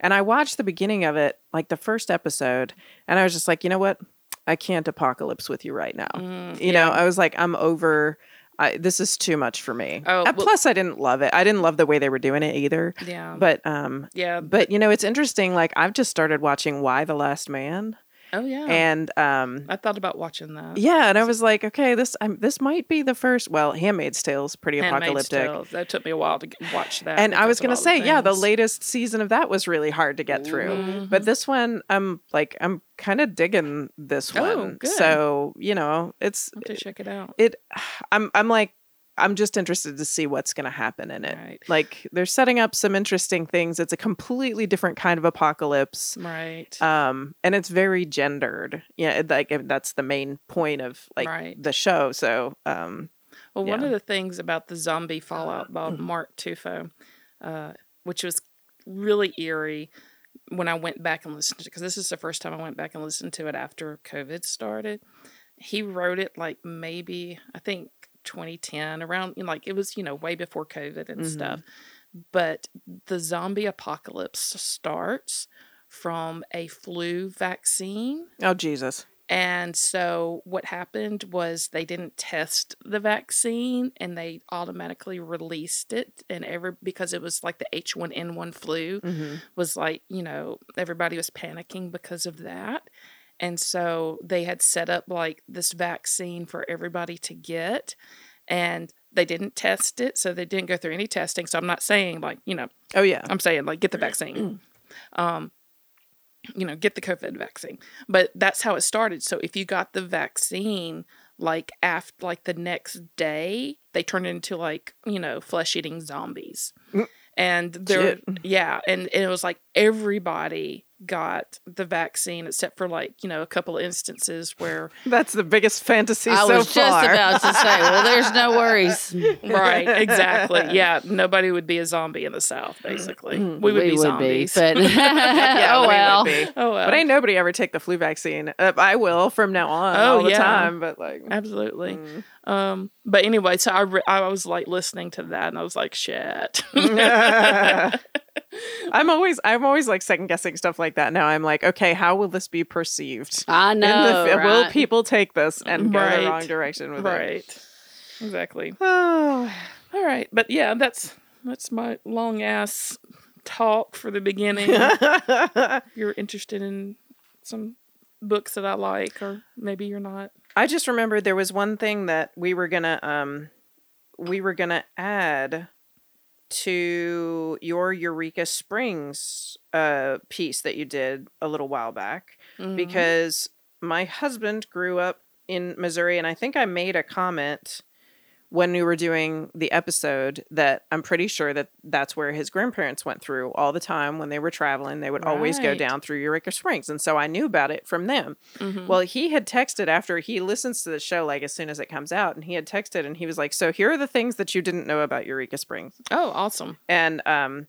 and I watched the beginning of it, like the first episode, and I was just like, you know what, I can't apocalypse with you right now. Mm, you know, I was like, I'm over. I, this is too much for me. Oh, well- plus, I didn't love it. I didn't love the way they were doing it either. yeah, But um, yeah, but you know, it's interesting. Like I've just started watching Y: The Last Man, oh yeah. and um, I thought about watching that. yeah, and I was like, okay, this um, this might be the first. Well, Handmaid's Tale's pretty Handmaid's apocalyptic, Tale. That took me a while to get, watch that. and I was gonna all the say, yeah, the latest season of that was really hard to get through. Mhm. But this one, I'm like, I'm kind of digging this Oh, one. good. So you know, it's to check it out. it. I'm I'm like. I'm just interested to see what's going to happen in it. Right. Like they're setting up some interesting things. It's a completely different kind of apocalypse. Right. um and it's very gendered yeah it- like that's the main point of like Right. the show so um Well, one of the things about the zombie Fallout by Mark Tufo, uh, which was really eerie when I went back and listened to because this is the first time I went back and listened to it after COVID started. He wrote it like maybe, I think 2010, around, you know, like it was, you know, way before COVID and Mhm. stuff. But the zombie apocalypse starts from a flu vaccine. oh jesus And so what happened was they didn't test the vaccine and they automatically released it and every because it was like the H1N1 flu mm-hmm. was like, you know, everybody was panicking because of that. And so they had set up like this vaccine for everybody to get and they didn't test it, so they didn't go through any testing. So I'm not saying like, you know, oh yeah I'm saying like get the vaccine. um, you know, get the COVID vaccine. But that's how it started. So if you got the vaccine like after like the next day, they turned into like, you know, flesh eating zombies. Mm. And there Shit. yeah, and, and it was like everybody got the vaccine except for like, you know, a couple of instances where that's the biggest fantasy I so was far just about to say, well, there's no worries. Right, exactly. Yeah, nobody would be a zombie in the South, basically. We would we be would zombies. be, but yeah, oh we would well. be. oh well. but ain't nobody ever take the flu vaccine uh, i will from now on Oh, all the yeah. time but like Absolutely. mm. Um, but anyway, so I re- I was like listening to that and I was like, shit. I'm always i'm always like second guessing stuff like that now i'm like okay how will this be perceived I In the know. fi- will people take this and go Right. the wrong direction with it right. Exactly. oh All right. But yeah, that's that's my long ass talk for the beginning. If you're interested in some books that I like, or maybe you're not. I just remembered there was one thing that we were gonna um we were gonna add to your Eureka Springs uh piece that you did a little while back Mhm. because my husband grew up in Missouri and I think I made a comment when we were doing the episode that I'm pretty sure that that's where his grandparents went through all the time when they were traveling. They would always go down through Eureka Springs. And so I knew about it from them. Mhm. Well, he had texted after he listens to the show, like as soon as it comes out, and he had texted and he was like, So here are the things that you didn't know about Eureka Springs. oh, awesome. And um,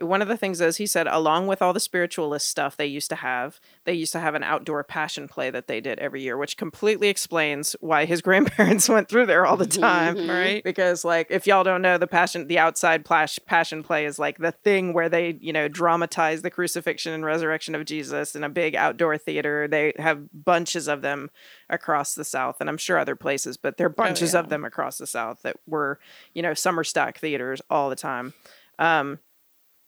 one of the things is he said, along with all the spiritualist stuff they used to have, they used to have an outdoor passion play that they did every year, which completely explains why his grandparents went through there all the time. Right. Because, like, if y'all don't know, the passion, the outside plash, passion play is like the thing where they, you know, dramatize the crucifixion and resurrection of Jesus in a big outdoor theater. They have bunches of them across the South, and I'm sure other places, but there are bunches yeah. of them across the South that were, you know, summer stock theaters all the time. Um,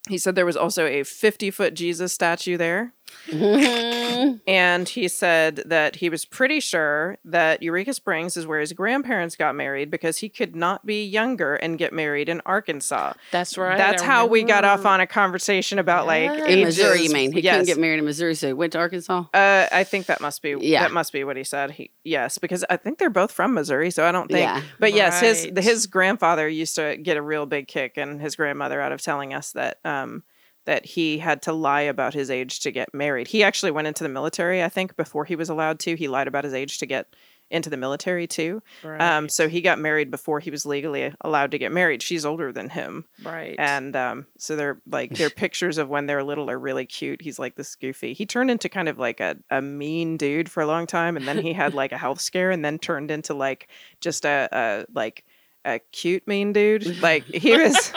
he said there was also a 50 foot Jesus statue there and he said that he was pretty sure that Eureka Springs is where his grandparents got married because he could not be younger and get married in Arkansas. That's right. That's I how we got off on a conversation about like Yeah. In ages. Missouri, you mean? He couldn't get married in Missouri, so he went to Arkansas. Uh, I think that must be Yeah. that must be what he said. He yes, because I think they're both from Missouri, so I don't think. Yeah. But yes, his his grandfather used to get a real big kick, and his grandmother out of telling us that um that he had to lie about his age to get married. He actually went into the military, I think, before he was allowed to. He lied about his age to get into the military too. Um, so he got married before he was legally allowed to get married. She's older than him. right. And um, so they're like their pictures of when they're little are really cute. He's like this goofy. He turned into kind of like a, a mean dude for a long time, and then he had like a health scare, and then turned into like just a, a like a cute mean dude. Like he was.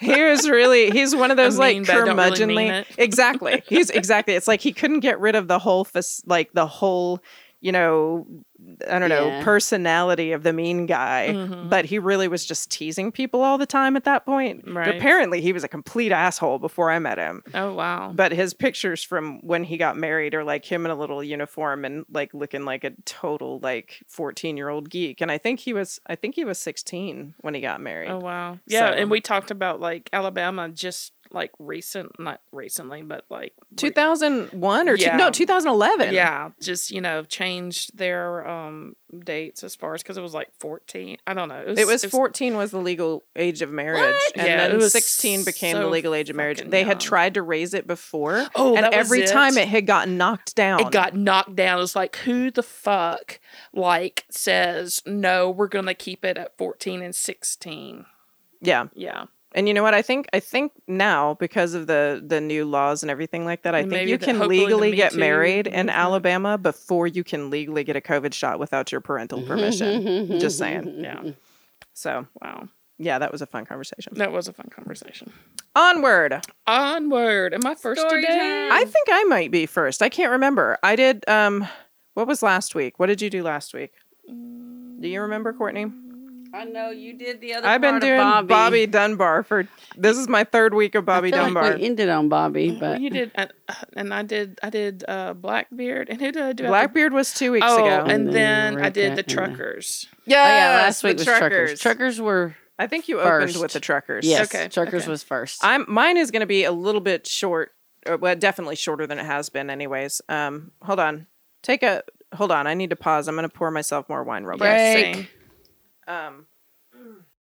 He was really he's one of those like mean, I don't really curmudgeonly exactly. He's exactly. It's like he couldn't get rid of the whole fas- like the whole you know I don't know Yeah. personality of the mean guy Mhm. but he really was just teasing people all the time at that point Right. apparently he was a complete asshole before I met him oh wow. but his pictures from when he got married are like him in a little uniform and like looking like a total like 14 year old geek and I think he was I think he was 16 when he got married Oh wow. Yeah, So- and we talked about like Alabama just like recent not recently, but like 2001 or two, no 2011 Yeah, just you know, changed their um dates as far as because it was like fourteen. I don't know. It was 14 was the legal age of marriage, What? and Yeah, it then was 16 became the legal age of marriage. They had tried to raise it before, Oh, and was every it? time it had gotten knocked down. It got knocked down. It was like, who the fuck like says no? We're gonna keep it at fourteen and sixteen. yeah, Yeah, and you know what? I think I think now because of the the new laws and everything like that, I And think you the- can legally get Too married in movement. Alabama before you can legally get a COVID shot without your parental permission. Just saying. yeah. So Wow, yeah, that was a fun conversation. that was a fun conversation. Onward. Onward. Am I first Story today? time. I think I might be first. I can't remember. I did. Um, what was last week? What did you do last week? Do you remember, Courtney? I know you did the other. I've been part of doing Bobby. Bobby. Dunbar for. This is my third week of Bobby I feel Dunbar. Like we ended on Bobby, but you did, and, and I did. I did uh, Blackbeard, and who did I do? after- Blackbeard was two weeks Oh, ago. and And then then I did the Rebecca, and then- truckers. yeah, oh yeah, last week was truckers. Truckers were I think you opened with the truckers. yes. Okay, Truckers okay. was first. I'm. Mine is going to be a little bit short. uh, Well, definitely shorter than it has been, anyways. Um, hold on. Take a. Hold on. I need to pause. I'm going to pour myself more wine real quick. Break. same. Um,